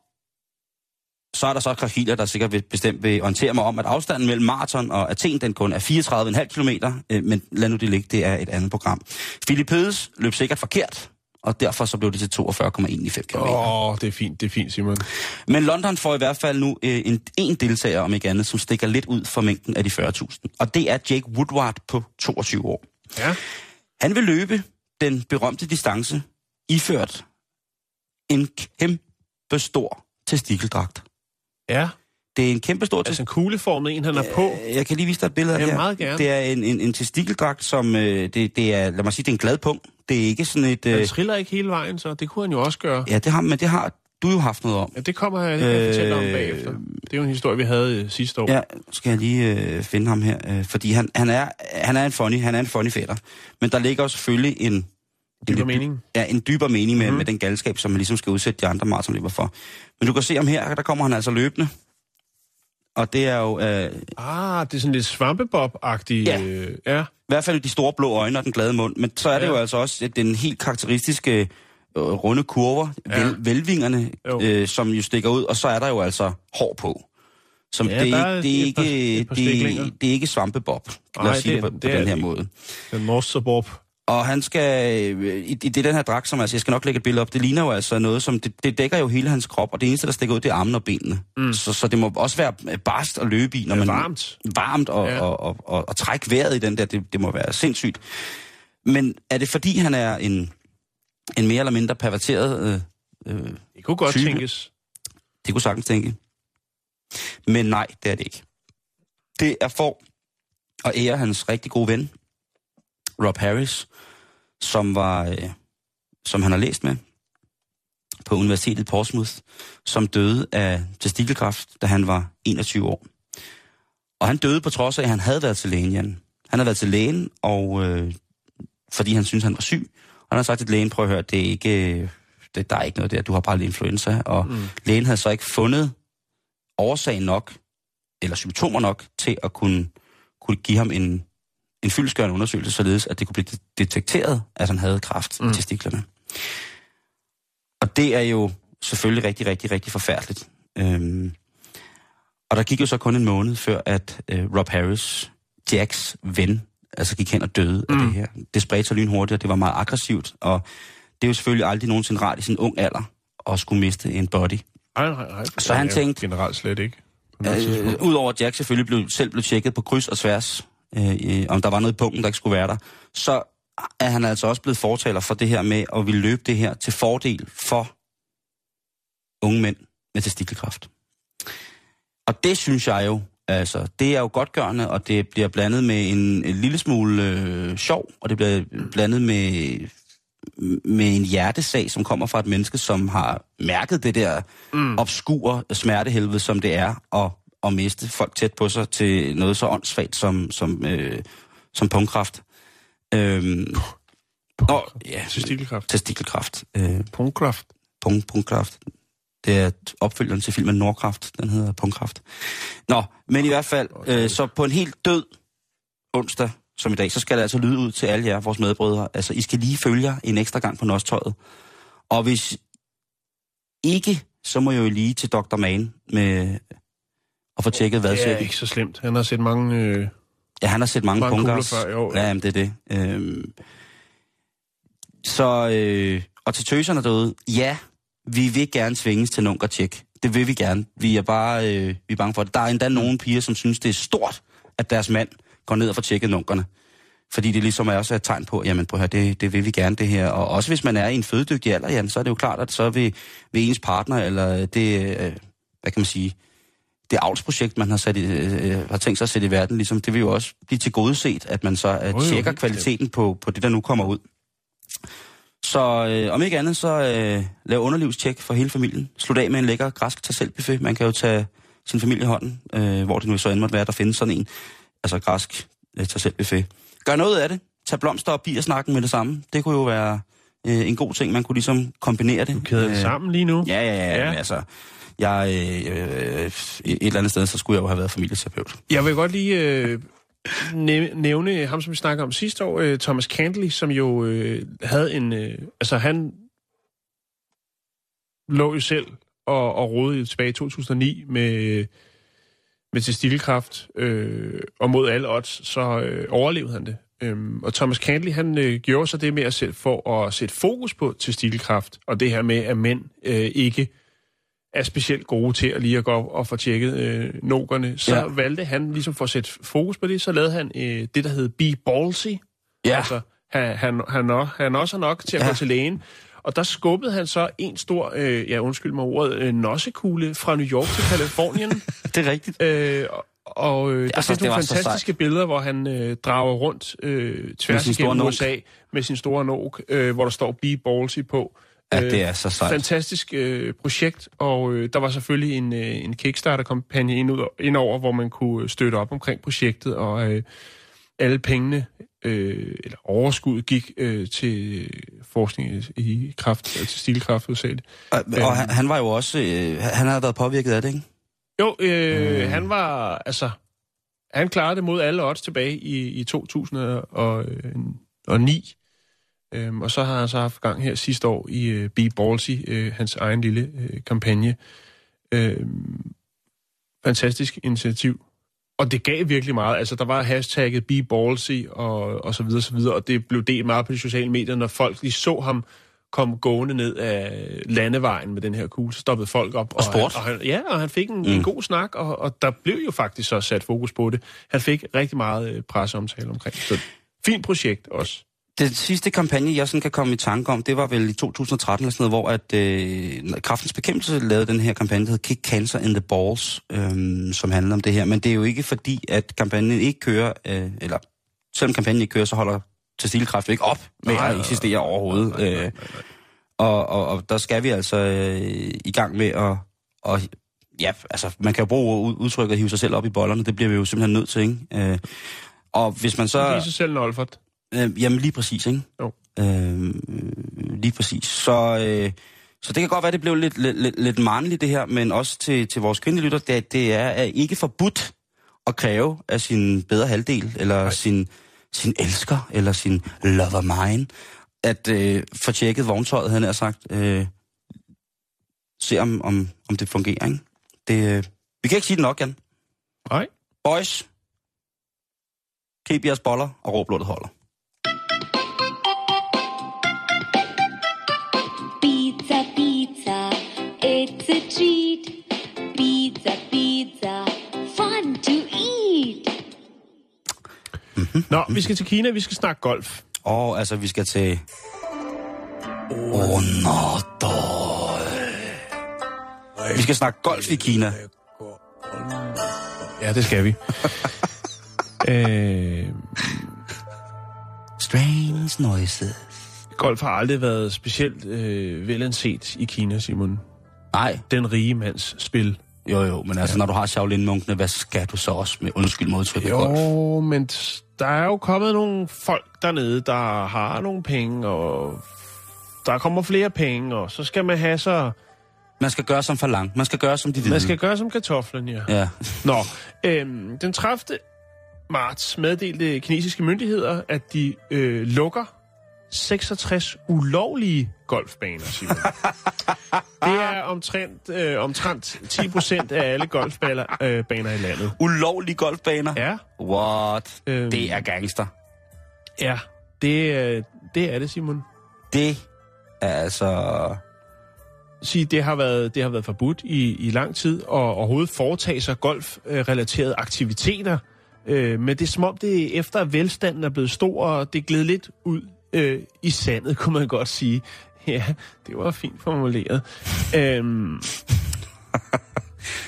S1: så er der så kalkyler, der sikkert vil, bestemt vil orientere mig om, at afstanden mellem maraton og Athen, den kun er 34,5 km, øh, men lad nu det ligge, det er et andet program. Philip Hedes løb sikkert forkert, og derfor så blev det til 42,195 km.
S2: Åh, oh, det er fint, det er fint, Simon.
S1: Men London får i hvert fald nu øh, en, en deltager, om ikke andet, som stikker lidt ud fra mængden af de 40.000. Og det er Jake Woodward på 22 år.
S2: Ja.
S1: Han vil løbe den berømte distance iført en kæmpe stor testikeldragt.
S2: Ja,
S1: Det er en kæmpe stor
S2: altså en kugleformet en, han er på.
S1: Jeg kan lige vise dig et billede af
S2: Ja,
S1: det her.
S2: meget gerne.
S1: Det er en, en, en testikkeldragt, som øh, det, det er, lad mig sige, det er en glad punkt. Det er ikke sådan et...
S2: Han
S1: Øh,
S2: triller ikke hele vejen, så det kunne han jo også gøre.
S1: ja, det har, men det har du jo haft noget om.
S2: Ja, det kommer jeg, det jeg fortælle om
S1: Øh,
S2: bagefter. Det er jo en historie, vi havde øh, sidste år.
S1: Ja, skal jeg lige øh, finde ham her, øh, fordi han, han, er, han er en funny, han er en funny fætter. Men der ligger jo selvfølgelig en... en
S2: Dybere
S1: lidt-
S2: mening.
S1: Ja, en dybere mening med, mm-hmm. med den galskab, som man ligesom skal udsætte de andre maratonløber for. Men du kan se ham her, der kommer han altså løbende. Og det er jo øh,
S2: Ah, det er sådan lidt svampebob-agtigt.
S1: Ja.
S2: Øh, ja.
S1: i hvert fald de store blå øjne og den glade mund. Men så er det
S2: Ja.
S1: jo altså også den helt karakteristiske øh, runde kurver,
S2: Ja.
S1: vel, velvingerne,
S2: Jo.
S1: øh, som jo stikker ud. Og så er der jo altså hår på. Som
S2: Ja,
S1: det, er, ikke- det, er ikke,
S2: par
S1: det, det er ikke svampebob. Lad os sige
S2: det-
S1: det, på,
S2: det
S1: på den
S2: det
S1: her måde.
S2: Den Norseborb.
S1: Og han skal, øh, i, i det den her dragt, som altså, jeg skal nok lægge et billede op, det ligner jo altså noget, som, det, det dækker jo hele hans krop, og det eneste, der stikker ud, det er armene og benene. Mm. Så, så det må også være øh, barst at løbe i, når man...
S2: varmt.
S1: Varmt, og,
S2: ja.
S1: og, og, og, og trække vejret i den der, det, det må være sindssygt. Men er det fordi, han er en, en mere eller mindre perverteret... Øh, øh,
S2: Det kunne godt
S1: Type.
S2: tænkes.
S1: det kunne sagtens tænke. Men nej, det er det ikke. Det er for at ære hans rigtig gode ven, Rob Harris, som var, øh, som han har læst med på Universitetet i Portsmouth, som døde af testikelkræft, da han var 21 år. Og han døde på trods af, at han havde været til lægen, Jan. Han havde været til lægen, og øh, fordi han syntes, han var syg. Og han har sagt til lægen, prøv at høre, det er ikke, øh, det, der er ikke noget der, du har bare lidt influenza. Og mm. lægen havde så ikke fundet årsagen nok, eller symptomer nok, til at kunne, kunne give ham en, en fyldskørende undersøgelse, således at det kunne blive de- detekteret, at han havde kræft mm. i testiklerne. Og det er jo selvfølgelig rigtig, rigtig, rigtig forfærdeligt. Øhm, og der gik jo så kun en måned før, at øh, Rob Harris, Jacks ven, altså gik hen og døde mm. af det her. Det spredte sig lynhurtigt, og det var meget aggressivt, og det er jo selvfølgelig aldrig nogensinde rart i sin ung alder at skulle miste en body.
S2: Nej, nej, nej.
S1: Så han tænkte-
S2: Generelt slet ikke.
S1: Øh. Udover at Jack selvfølgelig blev, selv blev tjekket på kryds og tværs, øh, øh, om der var noget i punkten, der ikke skulle være der, så er han altså også blevet fortaler for det her med at ville løbe det her til fordel for unge mænd med testikelkræft. Og det synes jeg jo, altså, det er jo godtgørende, og det bliver blandet med en, en lille smule øh, sjov, og det bliver blandet med, med en hjertesag, som kommer fra et menneske, som har mærket det der mm. obskure smertehelvede, som det er at, at miste folk tæt på sig til noget så åndssvagt som, som, øh, som punktkraft. Øhm, Nå, ja,
S2: Testikelkræft.
S1: testikelkræft. Øh,
S2: Punktkraft.
S1: punkt, punktkraft. Det er opfølgeren til filmen Nordkraft. Den hedder Punktkraft. Nå, men i hvert fald, øh, så på en helt død onsdag, som i dag, så skal det altså lyde ud til alle jer, vores medbrødre. Altså, I skal lige følge jer en ekstra gang på Nostøjet. Og hvis ikke, så må jeg jo lige til Dr. Man med at få tjekket
S2: Det er ikke så slemt. Han har set mange... Øh,
S1: Ja, han har set mange,
S2: Mange
S1: punkter.
S2: kugler før, jo.
S1: Ja, jamen, det er det. Øhm, så, øh, og til tøserne derude, ja, vi vil gerne tvinges til nunker tjek. Det vil vi gerne. Vi er bare øh, vi er bange for det. Der er endda nogle piger, som synes, det er stort, at deres mand går ned og får tjekket nunkerne. Fordi det ligesom er også et tegn på, jamen på her, det, det vil vi gerne det her. Og også hvis man er i en fødedygtig alder, jamen, så er det jo klart, at så vil, vil ens partner, eller det, øh, hvad kan man sige, det avlsprojekt, man har, sat i, øh, har tænkt sig at sætte i verden, ligesom, det vil jo også blive til gode set, at man så øh,
S2: jo,
S1: tjekker
S2: helt
S1: kvaliteten på, på det, der nu kommer ud. Så øh, om ikke andet, så øh, lav underlivstjek for hele familien. Slut af med en lækker græsk tag buffet Man kan jo tage sin familie i hånden, øh, hvor det nu så end måtte være, der findes sådan en. Altså græsk øh, tag buffet Gør noget af det. Tag blomster og snakken med det samme. Det kunne jo være øh, en god ting. Man kunne ligesom kombinere det.
S2: kæder det sammen lige nu.
S1: Ja, ja, ja.
S2: Ja.
S1: Men altså, jeg, øh, øh, et eller andet sted, så skulle jeg jo have været familieterapeut.
S2: Jeg vil godt lige øh, næ- nævne ham, som vi snakker om sidste år, øh, Thomas Candley, som jo øh, havde en... Øh, altså, han lå jo selv og, og rodede tilbage i 2009 med, med testikkelkræft, øh, og mod alle odds, så øh, overlevede han det. Øhm, og Thomas Candley, han øh, gjorde så det med at sætte, for at sætte fokus på testikkelkræft, og det her med, at mænd øh, ikke er specielt gode til at lige at gå op og få tjekket øh, nokerne, så
S1: Ja.
S2: valgte han ligesom for at sætte fokus på det, så lavede han øh, det, der hed Be Ballsy.
S1: Ja.
S2: Altså, han, han, han, også, han også er nok til at
S1: Ja.
S2: ja. gå til lægen. Og der skubbede han så en stor, øh, ja undskyld mig ordet, øh, nossekugle fra New York til Kalifornien.
S1: Det er rigtigt.
S2: øh, og- og øh, der findes
S1: det
S2: nogle fantastiske billeder, hvor han øh, drager rundt øh, tværs igennem. USA med sin store nok, øh, hvor der står Be Ballsy på.
S1: Ja, det er så sejt.
S2: Fantastisk øh, projekt, og øh, der var selvfølgelig en, øh, en Kickstarter-kampagne ind, ud- indover, hvor man kunne støtte op omkring projektet, og øh, alle pengene, øh, eller overskud, gik øh, til forskning i, i kraft, til stilkraft hovedsageligt.
S1: Og, og han, han var jo også, øh, han havde været påvirket af det, ikke?
S2: Jo, øh, han var, altså, han klarede det mod alle odds tilbage i, i 2009. Øhm, og så har han så haft gang her sidste år i øh, Be Ballsy, øh, hans egen lille øh, kampagne. Øhm, fantastisk initiativ. Og det gav virkelig meget. Altså, der var hashtagget Be Ballsy og, og så videre, så videre, og det blev delt meget på de sociale medier, når folk lige så ham komme gående ned af landevejen med den her kugle, så stoppede folk op.
S1: Og sport.
S2: Han, og han, ja, og han fik en, mm. en god snak, og, og der blev jo faktisk så sat fokus på det. Han fik rigtig meget øh, presseomtale omkring. Så fint projekt også.
S1: Den sidste kampagne, jeg sådan kan komme i tanke om, det var vel i 2013 eller sådan noget, hvor at, øh, Kraftens Bekæmpelse lavede den her kampagne, der hedder Kick Cancer in the Balls, øh, som handler om det her. Men det er jo ikke fordi, at kampagnen ikke kører, øh, eller selvom kampagnen ikke kører, så holder testilkræft ikke op med
S2: Nej,
S1: at eksistere overhovedet. Øh, og, og, og der skal vi altså øh, i gang med at... Og, ja, altså, man kan jo bruge ud- udtrykket at hive sig selv op i bollerne. Det bliver vi jo simpelthen nødt til, ikke? Øh, og hvis man så...
S2: Give sig selv en Olfert.
S1: Øh, jamen lige præcis, ikke?
S2: Jo.
S1: Øh, lige præcis. Så, øh, så det kan godt være, det blev lidt, lidt, lidt, mandligt det her, men også til, til vores kvindelige lytter, det, det er ikke forbudt at kræve af sin bedre halvdel, eller sin, sin elsker, eller sin lover mine, at øh, få tjekket vogntøjet, han har sagt. Øh, se om, om, om det fungerer, ikke? Det, øh, vi kan ikke sige det nok, Jan.
S2: Nej.
S1: Boys, keep jeres boller, og råblådet holder.
S2: Nå, vi skal til Kina, vi skal snakke golf.
S1: Og altså, vi skal til... Onodol. Vi skal snakke golf i Kina.
S2: Ja, det skal vi. øh,
S1: Strange noises.
S2: golf har aldrig været specielt øh, velanset i Kina, Simon.
S1: Nej,
S2: Den rige mands spil.
S1: Jo, jo, men altså, ja. når du har Shaolin-munkene, hvad skal du så også med undskyld modtryk i golf?
S2: Jo, men der er jo kommet nogle folk dernede, der har nogle penge, og der kommer flere penge, og så skal man have så...
S1: Man skal gøre som for langt. Man skal gøre som de hvide.
S2: Man skal gøre som kartoflen, ja.
S1: Ja.
S2: Nå, øhm, den 30. marts meddelte kinesiske myndigheder, at de øh, lukker 66 ulovlige golfbaner, Simon. Det er omtrent, øh, omtrent 10 procent af alle golfbaner øh, baner i landet.
S1: Ulovlige golfbaner?
S2: Ja,
S1: What?
S2: Øhm.
S1: Det er gangster.
S2: ja. Det, øh, det er det, Simon.
S1: Det er altså...
S2: sige, det har været, det har været forbudt i, i lang tid, og overhovedet foretage sig golf-relaterede aktiviteter. Øh, men det er som om, det efter velstanden er blevet stor, og det glædet lidt ud øh, i sandet, kunne man godt sige. Ja, det var fint formuleret. øhm,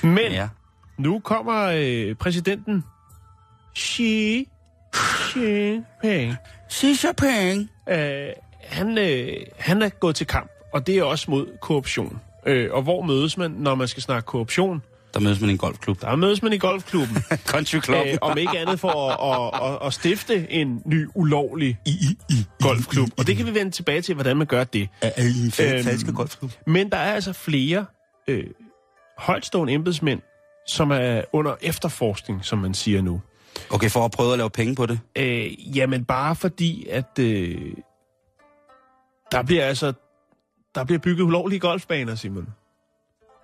S2: men
S1: Ja.
S2: nu kommer øh, præsidenten Xi Jinping.
S1: Xi Jinping.
S2: Øh, han, øh, han er gået til kamp, og det er også mod korruption. Øh, og hvor mødes man, når man skal snakke korruption?
S1: Der mødes man i en golfklub.
S2: Der mødes man i golfklubben.
S1: Country Club.
S2: øh, om ikke andet for at, at, at, at stifte en ny ulovlig golfklub. Og det kan vi vende tilbage til, hvordan man gør det.
S1: er i en
S2: Øhm,
S1: falske golfklub.
S2: Men der er altså flere øh, højtstående embedsmænd, som er under efterforskning, som man siger nu.
S1: Okay, for at prøve at lave penge på det.
S2: Øh, jamen bare fordi, at øh, der bliver altså der bliver bygget ulovlige golfbaner, Simon.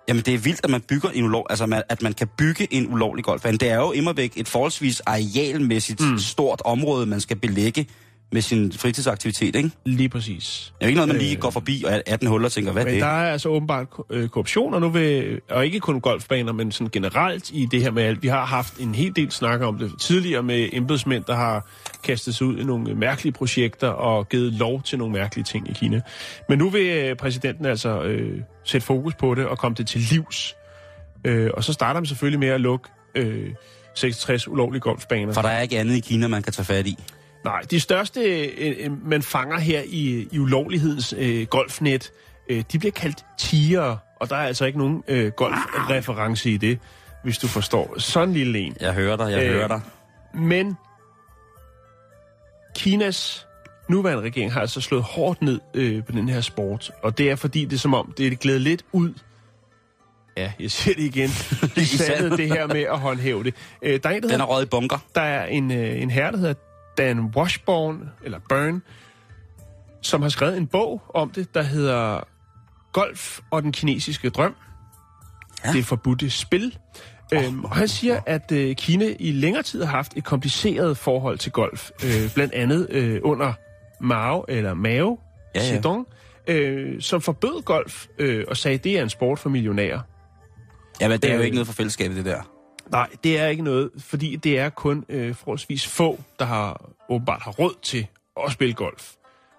S1: Jamen, det er vildt, at man bygger en ulov, altså man- at man kan bygge en ulovlig golfbane. Det er jo immer væk et forholdsvis arealmæssigt mm. stort område, man skal belægge med sin fritidsaktivitet, ikke?
S2: Lige præcis.
S1: Det er jo ikke noget, man lige går forbi og er 18 huller og tænker, hvad er
S2: Men
S1: det?
S2: der er altså åbenbart øh, korruption, og nu vil, og ikke kun golfbaner, men sådan generelt i det her med alt. Vi har haft en hel del snak om det tidligere med embedsmænd, der har kastet sig ud i nogle mærkelige projekter og givet lov til nogle mærkelige ting i Kina. Men nu vil øh, præsidenten altså øh, sætte fokus på det og komme det til livs. Øh, og så starter man selvfølgelig med at lukke øh, 66 ulovlige golfbaner.
S1: For der er ikke andet i Kina, man kan tage fat i.
S2: Nej, de største, øh, øh, man fanger her i, i ulovlighedens øh, golfnet, øh, de bliver kaldt tiger, og der er altså ikke nogen øh, golfreference i det, hvis du forstår. Sådan en lille en.
S1: Jeg hører dig, jeg
S2: Øh,
S1: hører dig.
S2: Men Kinas nuværende regering har altså slået hårdt ned øh, på den her sport, og det er fordi, det er som om, det er glædet lidt ud. Ja, jeg siger det igen. I sandet det her med at håndhæve det. Øh, der er en, der
S1: Den er røget i bunker.
S2: der er en, øh, en herre, der hedder Dan Washburn, eller Burn, som har skrevet en bog om det, der hedder Golf og den kinesiske drøm.
S1: Ja.
S2: Det forbudte spil. Oh, øhm, og han siger, at øh, Kina i længere tid har haft et kompliceret forhold til golf. Øh, blandt andet øh, under Mao, eller Mao
S1: Ja, ja.
S2: Zedong, øh, som forbød golf øh, og sagde, at det er en sport for millionærer.
S1: Ja, men det er jo
S2: Øh,
S1: ikke noget for fællesskabet, det der.
S2: Nej, det er ikke noget, fordi det er kun øh, forholdsvis få, der har åbenbart har råd til at spille golf.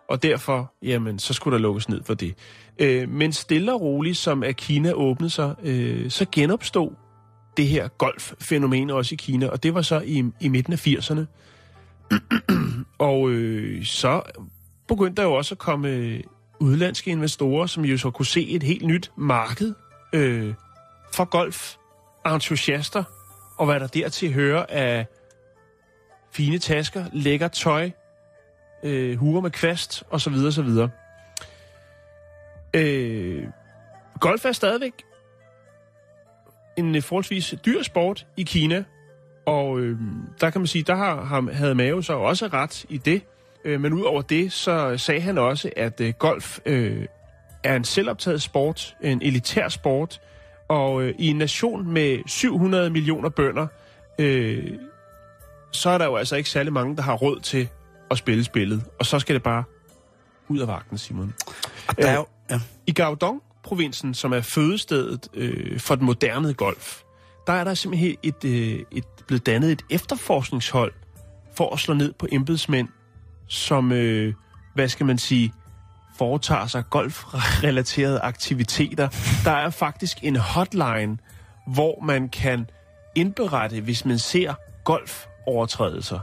S2: Og derfor, jamen, så skulle der lukkes ned for det. Øh, men stille og roligt, som at Kina åbnede sig, øh, så genopstod det her golffænomen også i Kina, og det var så i, i midten af 80'erne. og øh, så begyndte der jo også at komme øh, udlandske investorer, som jo så kunne se et helt nyt marked øh, for golf entusiaster, og hvad der dertil hører af fine tasker, lækker tøj, øh, huer med kvast, og så videre, så videre. Øh, golf er stadigvæk en øh, forholdsvis dyr sport i Kina, og øh, der kan man sige, der har, har, havde Mao så også ret i det. Øh, men udover det, så sagde han også, at øh, golf øh, er en selvoptaget sport, en elitær sport, og øh, i en nation med 700 millioner bønder, øh, så er der jo altså ikke særlig mange, der har råd til at spille spillet. Og så skal det bare ud af vagten, Simon.
S1: Der er jo, ja.
S2: I Gaodong-provinsen, som er fødestedet øh, for den moderne golf, der er der simpelthen et, øh, et, blevet dannet et efterforskningshold for at slå ned på embedsmænd, som, øh, hvad skal man sige, foretager sig golfrelaterede aktiviteter. Der er faktisk en hotline, hvor man kan indberette, hvis man ser golfovertrædelser.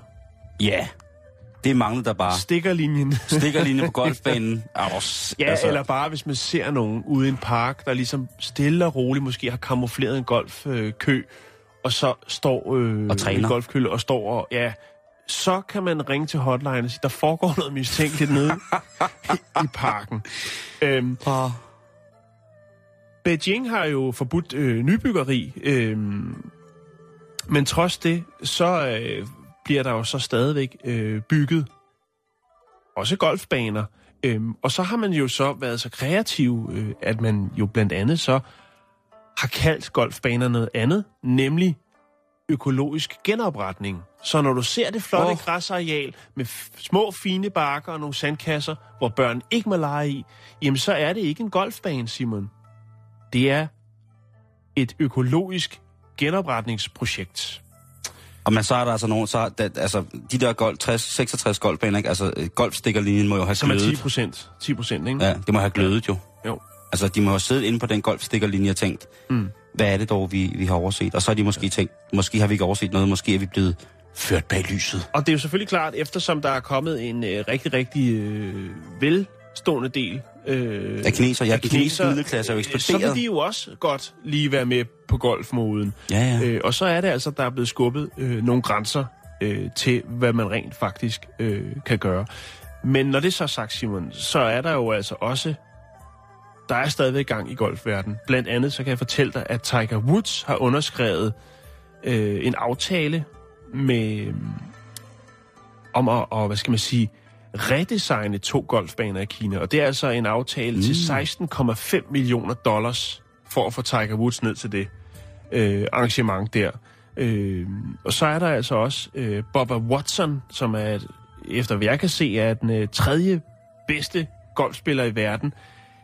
S1: ja. Det manglede der bare.
S2: Stikkerlinjen.
S1: Stikker linje på golfbanen. Altså,
S2: Ja, altså, eller bare hvis man ser nogen ude i en park, der ligesom stille og roligt måske har kamufleret en golfkø, og så står øh,
S1: Og træner.
S2: en golfkølle og står og, ja, så kan man ringe til hotline og sige, der foregår noget mistænkeligt nede i, i parken. Øhm,
S1: Og,
S2: Beijing har jo forbudt øh, nybyggeri, øh, men trods det, så øh, bliver der jo så stadigvæk øh, bygget også golfbaner. Øhm, og så har man jo så været så kreativ, øh, at man jo blandt andet så har kaldt golfbaner noget andet, nemlig økologisk genopretning. Så når du ser det flotte oh. græsareal med små fine bakker og nogle sandkasser, hvor børn ikke må lege i, jamen så er det ikke en golfbane, Simon. Det er et økologisk genopretningsprojekt.
S1: og men så er der altså nogen, så er der, altså, de der golf, 60, 66 golfbaner, ikke? altså øh, golfstikkerlinjen må jo have
S2: Som er 10
S1: glødet.
S2: procent. 10 procent, ikke?
S1: Ja, det må have glødet jo.
S2: Jo.
S1: Altså, de må have siddet inde på den golfstikkerlinje og tænkt, mm. Hvad er det dog, vi, vi har overset? Og så har de måske tænkt, måske har vi ikke overset noget, måske er vi blevet ført bag lyset.
S2: Og det er jo selvfølgelig klart, eftersom der er kommet en øh, rigtig, rigtig øh, velstående del øh,
S1: Af kineser, ja,
S2: af
S1: den kinesiske middelklasse er jo
S2: øh, Så vil de jo også godt lige være med på golfmoden.
S1: Ja, ja.
S2: Øh, og så er det altså, der er blevet skubbet øh, nogle grænser øh, til, hvad man rent faktisk øh, kan gøre. Men når det så er sagt, Simon, så er der jo altså også... Der er stadigvæk gang i golfverdenen. Blandt andet så kan jeg fortælle dig, at Tiger Woods har underskrevet øh, en aftale med øh, om at, og, hvad skal man sige, redesigne to golfbaner i Kina. Og det er altså en aftale mm. til 16,5 millioner dollars for at få Tiger Woods ned til det øh, arrangement der. Øh, og så er der altså også øh, Bubba Watson, som er, et, efter hvad jeg kan se, er den øh, tredje bedste golfspiller i verden.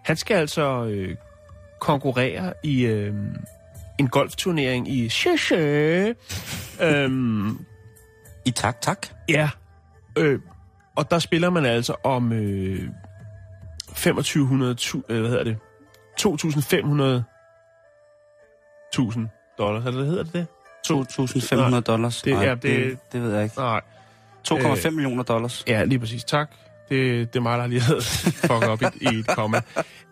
S2: Han skal altså øh, konkurrere i øh, en golfturnering i Sheshe. øhm,
S1: I tak, tak.
S2: Ja, øh, og der spiller man altså om øh, 2500, tu, øh, hvad hedder det, 2500 1000 dollars, eller hvad hedder det det?
S1: 2.500 dollars.
S2: det-
S1: Nej,
S2: ja, det-
S1: det, det ved jeg ikke.
S2: Nej,
S1: 2,5 millioner dollars.
S2: ja, lige præcis, tak. Det, det er mig, der lige havde fucket op i, i et komma.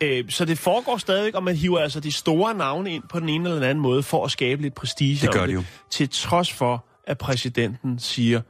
S2: Øh, så det foregår stadigvæk, og man hiver altså de store navne ind på den ene eller den anden måde, for at skabe lidt prestige
S1: Det gør de jo.
S2: Til trods for, at præsidenten siger,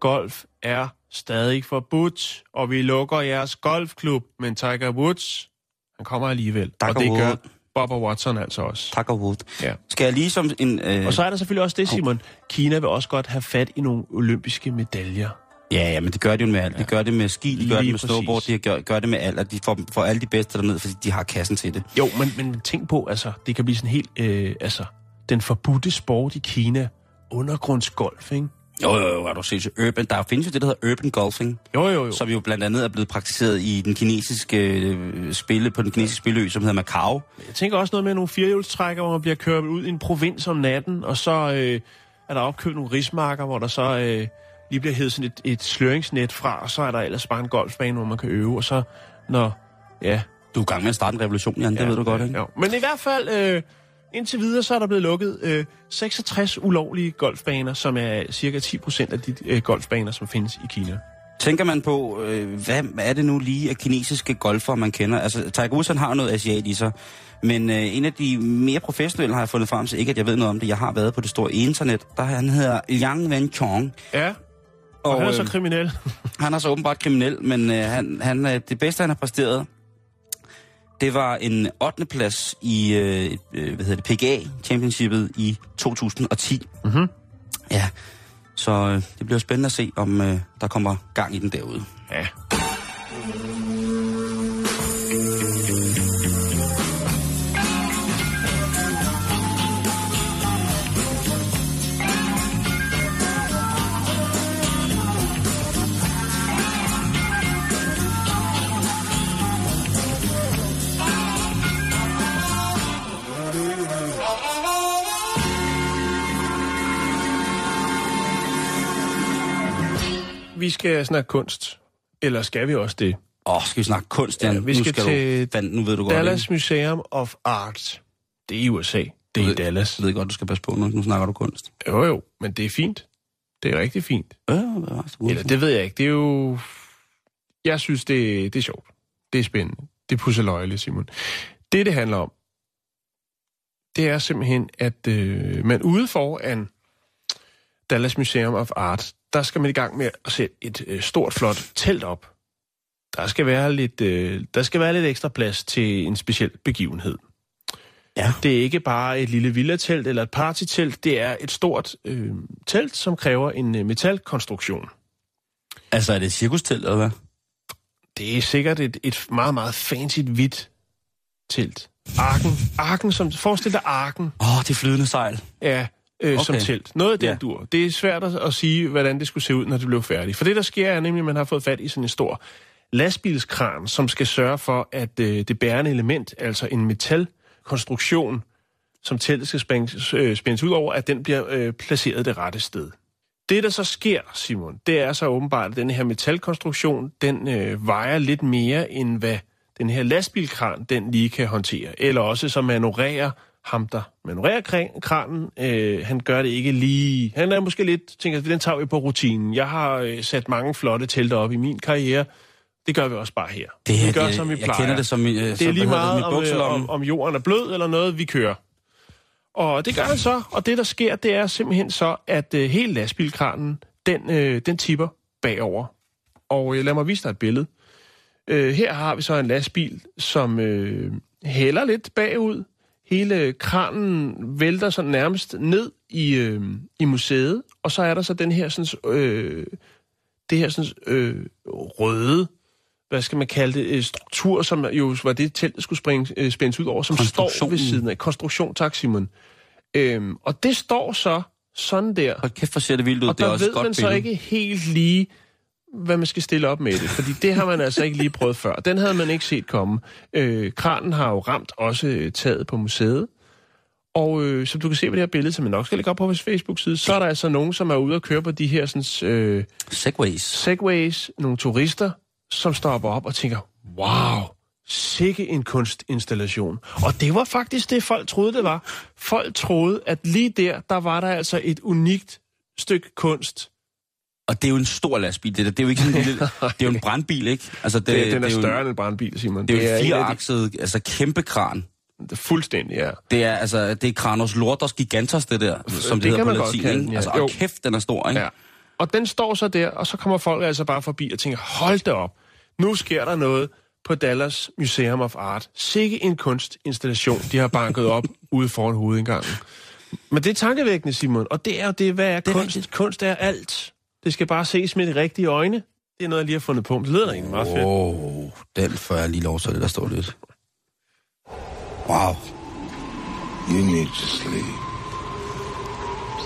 S2: golf er stadig forbudt, og vi lukker jeres golfklub, men Tiger Woods, han kommer alligevel.
S1: Tiger
S2: og det gør
S1: Woods.
S2: Bubba Watson altså også.
S1: Tak og Wood.
S2: Ja.
S1: Skal jeg lige som en... Øh,
S2: Og så er der selvfølgelig også det, Simon. Kina vil også godt have fat i nogle olympiske medaljer.
S1: Ja, ja, men det gør de jo med alt. De gør det med ski, de gør
S2: Lige
S1: det med snowboard, de gør, gør det med alt, og de får, får alle de bedste derned, fordi de har kassen til det.
S2: Jo, men, men tænk på, altså, det kan blive sådan helt, øh, altså, den forbudte sport i Kina, undergrundsgolf, ikke?
S1: Jo, jo, jo, er du set urban. Der findes jo det, der hedder urban golfing,
S2: Jo, jo, jo.
S1: som jo blandt andet er blevet praktiseret i den kinesiske øh, spille, på den kinesiske spilleø, som hedder Macau.
S2: Jeg tænker også noget med nogle firehjulstrækker, hvor man bliver kørt ud i en provins om natten, og så øh, er der opkøbt nogle rismarker, hvor der så øh, lige bliver hævet sådan et, et sløringsnet fra, og så er der ellers bare en golfbane, hvor man kan øve, og så når, ja...
S1: Du er i gang med at starte en revolution, Jan, det ved du godt, ikke?
S2: Ja. Men i hvert fald, øh, indtil videre, så er der blevet lukket øh, 66 ulovlige golfbaner, som er cirka 10 procent af de øh, golfbaner, som findes i Kina.
S1: Tænker man på, øh, hvad er det nu lige af kinesiske golfere, man kender? Altså, Tiger Woods, han har jo noget asiat i sig. Men øh, en af de mere professionelle har jeg fundet frem til, ikke at jeg ved noget om det, jeg har været på det store internet, der han hedder Liang Wenchong.
S2: Ja, og, og han er så kriminel.
S1: Han er så åbenbart kriminel, men øh, han, han, øh, det bedste, han har præsteret, det var en 8. plads i øh, øh, hvad hedder det, PGA Championshipet i 2010.
S2: Mhm.
S1: Ja, så øh, det bliver spændende at se, om øh, der kommer gang i den derude.
S2: Ja. Vi skal snakke kunst. Eller skal vi også det?
S1: Åh, skal vi snakke kunst, Jan?
S2: Ja, vi
S1: nu
S2: skal
S1: du,
S2: til
S1: fand, nu ved du godt,
S2: Dallas? Museum of Art. Det er i USA. Det er i Dallas.
S1: Jeg ved godt, du skal passe på nu. Nu snakker du kunst.
S2: Jo, jo, men det er fint. Det er rigtig fint.
S1: Var det?
S2: Eller det ved jeg ikke. Det er jo... Jeg synes, det, det er sjovt. Det er spændende. Det er pusseløjeligt, Simon. Det, det handler om, det er simpelthen, at øh, man ude foran Dallas Museum of Art, der skal man i gang med at sætte et øh, stort, flot telt op. Der skal, være lidt, øh, der skal være lidt ekstra plads til en speciel begivenhed.
S1: Ja.
S2: Det er ikke bare et lille villatelt eller et partytelt, det er et stort øh, telt, som kræver en øh, metalkonstruktion.
S1: Altså, er det et cirkustelt, eller hvad?
S2: Det er sikkert et, et meget, meget fancy hvidt telt. Arken, arken som, forestil dig arken,
S1: Åh, oh, det flydende sejl.
S2: ja, øh, okay. som telt. Noget af den
S1: Ja.
S2: ja. dur. Det er svært at, at sige, hvordan det skulle se ud, når det blev færdigt. For det, der sker, er nemlig, at man har fået fat i sådan en stor lastbilskran, som skal sørge for, at øh, det bærende element, altså en metalkonstruktion, som teltet skal spændes, øh, spændes ud over, at den bliver øh, placeret det rette sted. Det, der så sker, Simon, det er så åbenbart, at den her metalkonstruktion, den øh, vejer lidt mere, end hvad den her lastbilkran, den lige kan håndtere. Eller også så manøvrerer ham, der manøvrerer kran- kranen, øh, han gør det ikke lige... Han er måske lidt, tænker, den tager vi på rutinen. Jeg har øh, sat mange flotte telter op i min karriere. Det gør vi også bare her.
S1: Det,
S2: vi gør,
S1: det,
S2: som vi
S1: jeg
S2: plejer.
S1: kender det som, øh,
S2: Det er lige meget, om, øh, om, om jorden er blød eller noget, vi kører. Og det gør han så, og det der sker, det er simpelthen så, at øh, hele lastbilkranen, den, øh, den tipper bagover. Og øh, lad mig vise dig et billede. Øh, her har vi så en lastbil, som øh, hælder lidt bagud. Hele kranen vælter så nærmest ned i, øh, i museet, og så er der så den her sådan, øh, det her sådan, øh, røde, hvad skal man kalde det, øh, struktur, som jo var det telt, der skulle springe, øh, spændes ud over, som står ved siden af. Konstruktion, tak Simon. Øhm, og det står så sådan der,
S1: Hold kæft, hvor ser det vildt ud.
S2: og
S1: det er
S2: der
S1: også
S2: ved
S1: godt
S2: man så
S1: billede.
S2: ikke helt lige, hvad man skal stille op med det, fordi det har man altså ikke lige prøvet før. Den havde man ikke set komme. Øh, kranen har jo ramt også øh, taget på museet, og øh, som du kan se på det her billede, som jeg nok skal lægge op på vores Facebook-side, så er der altså nogen, som er ude og køre på de her sådan, øh,
S1: Segways.
S2: segways, nogle turister, som stopper op og tænker, wow, sikke en kunstinstallation. Og det var faktisk det, folk troede, det var. Folk troede, at lige der, der var der altså et unikt stykke kunst.
S1: Og det er jo en stor lastbil, det der. Det er jo ikke sådan en lille... det er jo en brandbil, ikke? Altså, det,
S2: Det, den er
S1: det jo
S2: større
S1: En,
S2: end en brandbil, Simon.
S1: det er jo en fireakset, altså kæmpe kran.
S2: de- Fuldstændig, ja.
S1: Det er, altså, det er Kranos Lortos Gigantos, det der, som det,
S2: det
S1: hedder på
S2: man
S1: latin,
S2: kalde
S1: ikke?
S2: ja.
S1: Altså,
S2: Jo.
S1: og kæft, den er stor, ikke?
S2: ja. Og den står så der, og så kommer folk altså bare forbi og tænker, hold da op, nu sker der noget på Dallas Museum of Art. Sikke en kunstinstallation, de har banket op ude foran hovedindgangen. Men det er tankevækkende, Simon, og det er jo det, hvad er,
S1: Det er
S2: kunst?
S1: rigtigt.
S2: Kunst er alt. Det skal bare ses med de rigtige øjne. Det er noget, jeg lige har fundet på. Det lyder egentlig meget fedt.
S1: Wow, den får jeg lige lov til, det der står lidt. Wow.
S5: You need to sleep.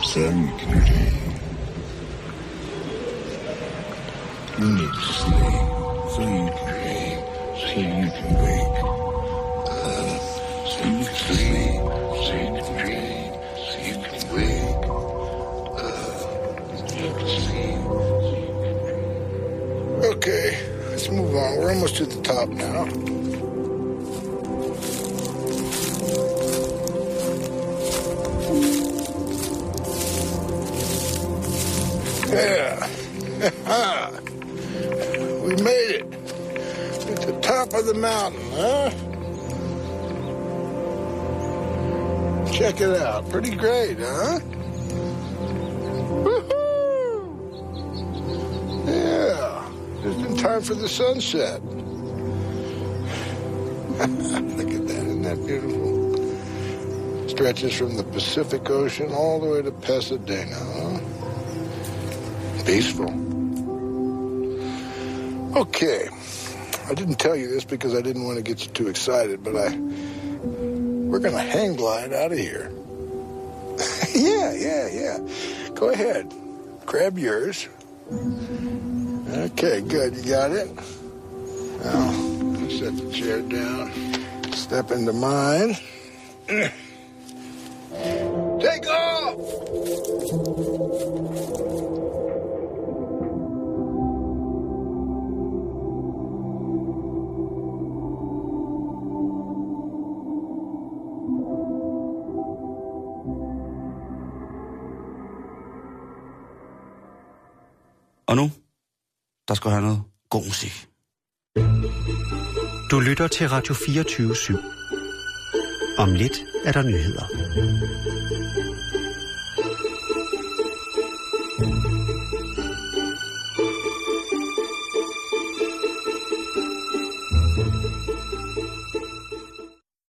S5: So you can dream. You need to sleep. So you can dream. So you can wake.
S6: Okay, let's move on. We're almost to the top now. Yeah. we made it. At the top of the mountain, huh? Check it out. Pretty great, huh? For the sunset. Look at that, isn't that beautiful? Stretches from the Pacific Ocean all the way to Pasadena, huh? Peaceful. Okay, I didn't tell you this because I didn't want to get you too excited, but I we're gonna hang glide out of here. yeah, yeah, yeah. Go ahead, grab yours. Okay, good. You got it? Now, set the chair down. Step into mine.
S1: der skal høre have noget god musik.
S7: Du lytter til Radio 24 /7. Om lidt er der nyheder.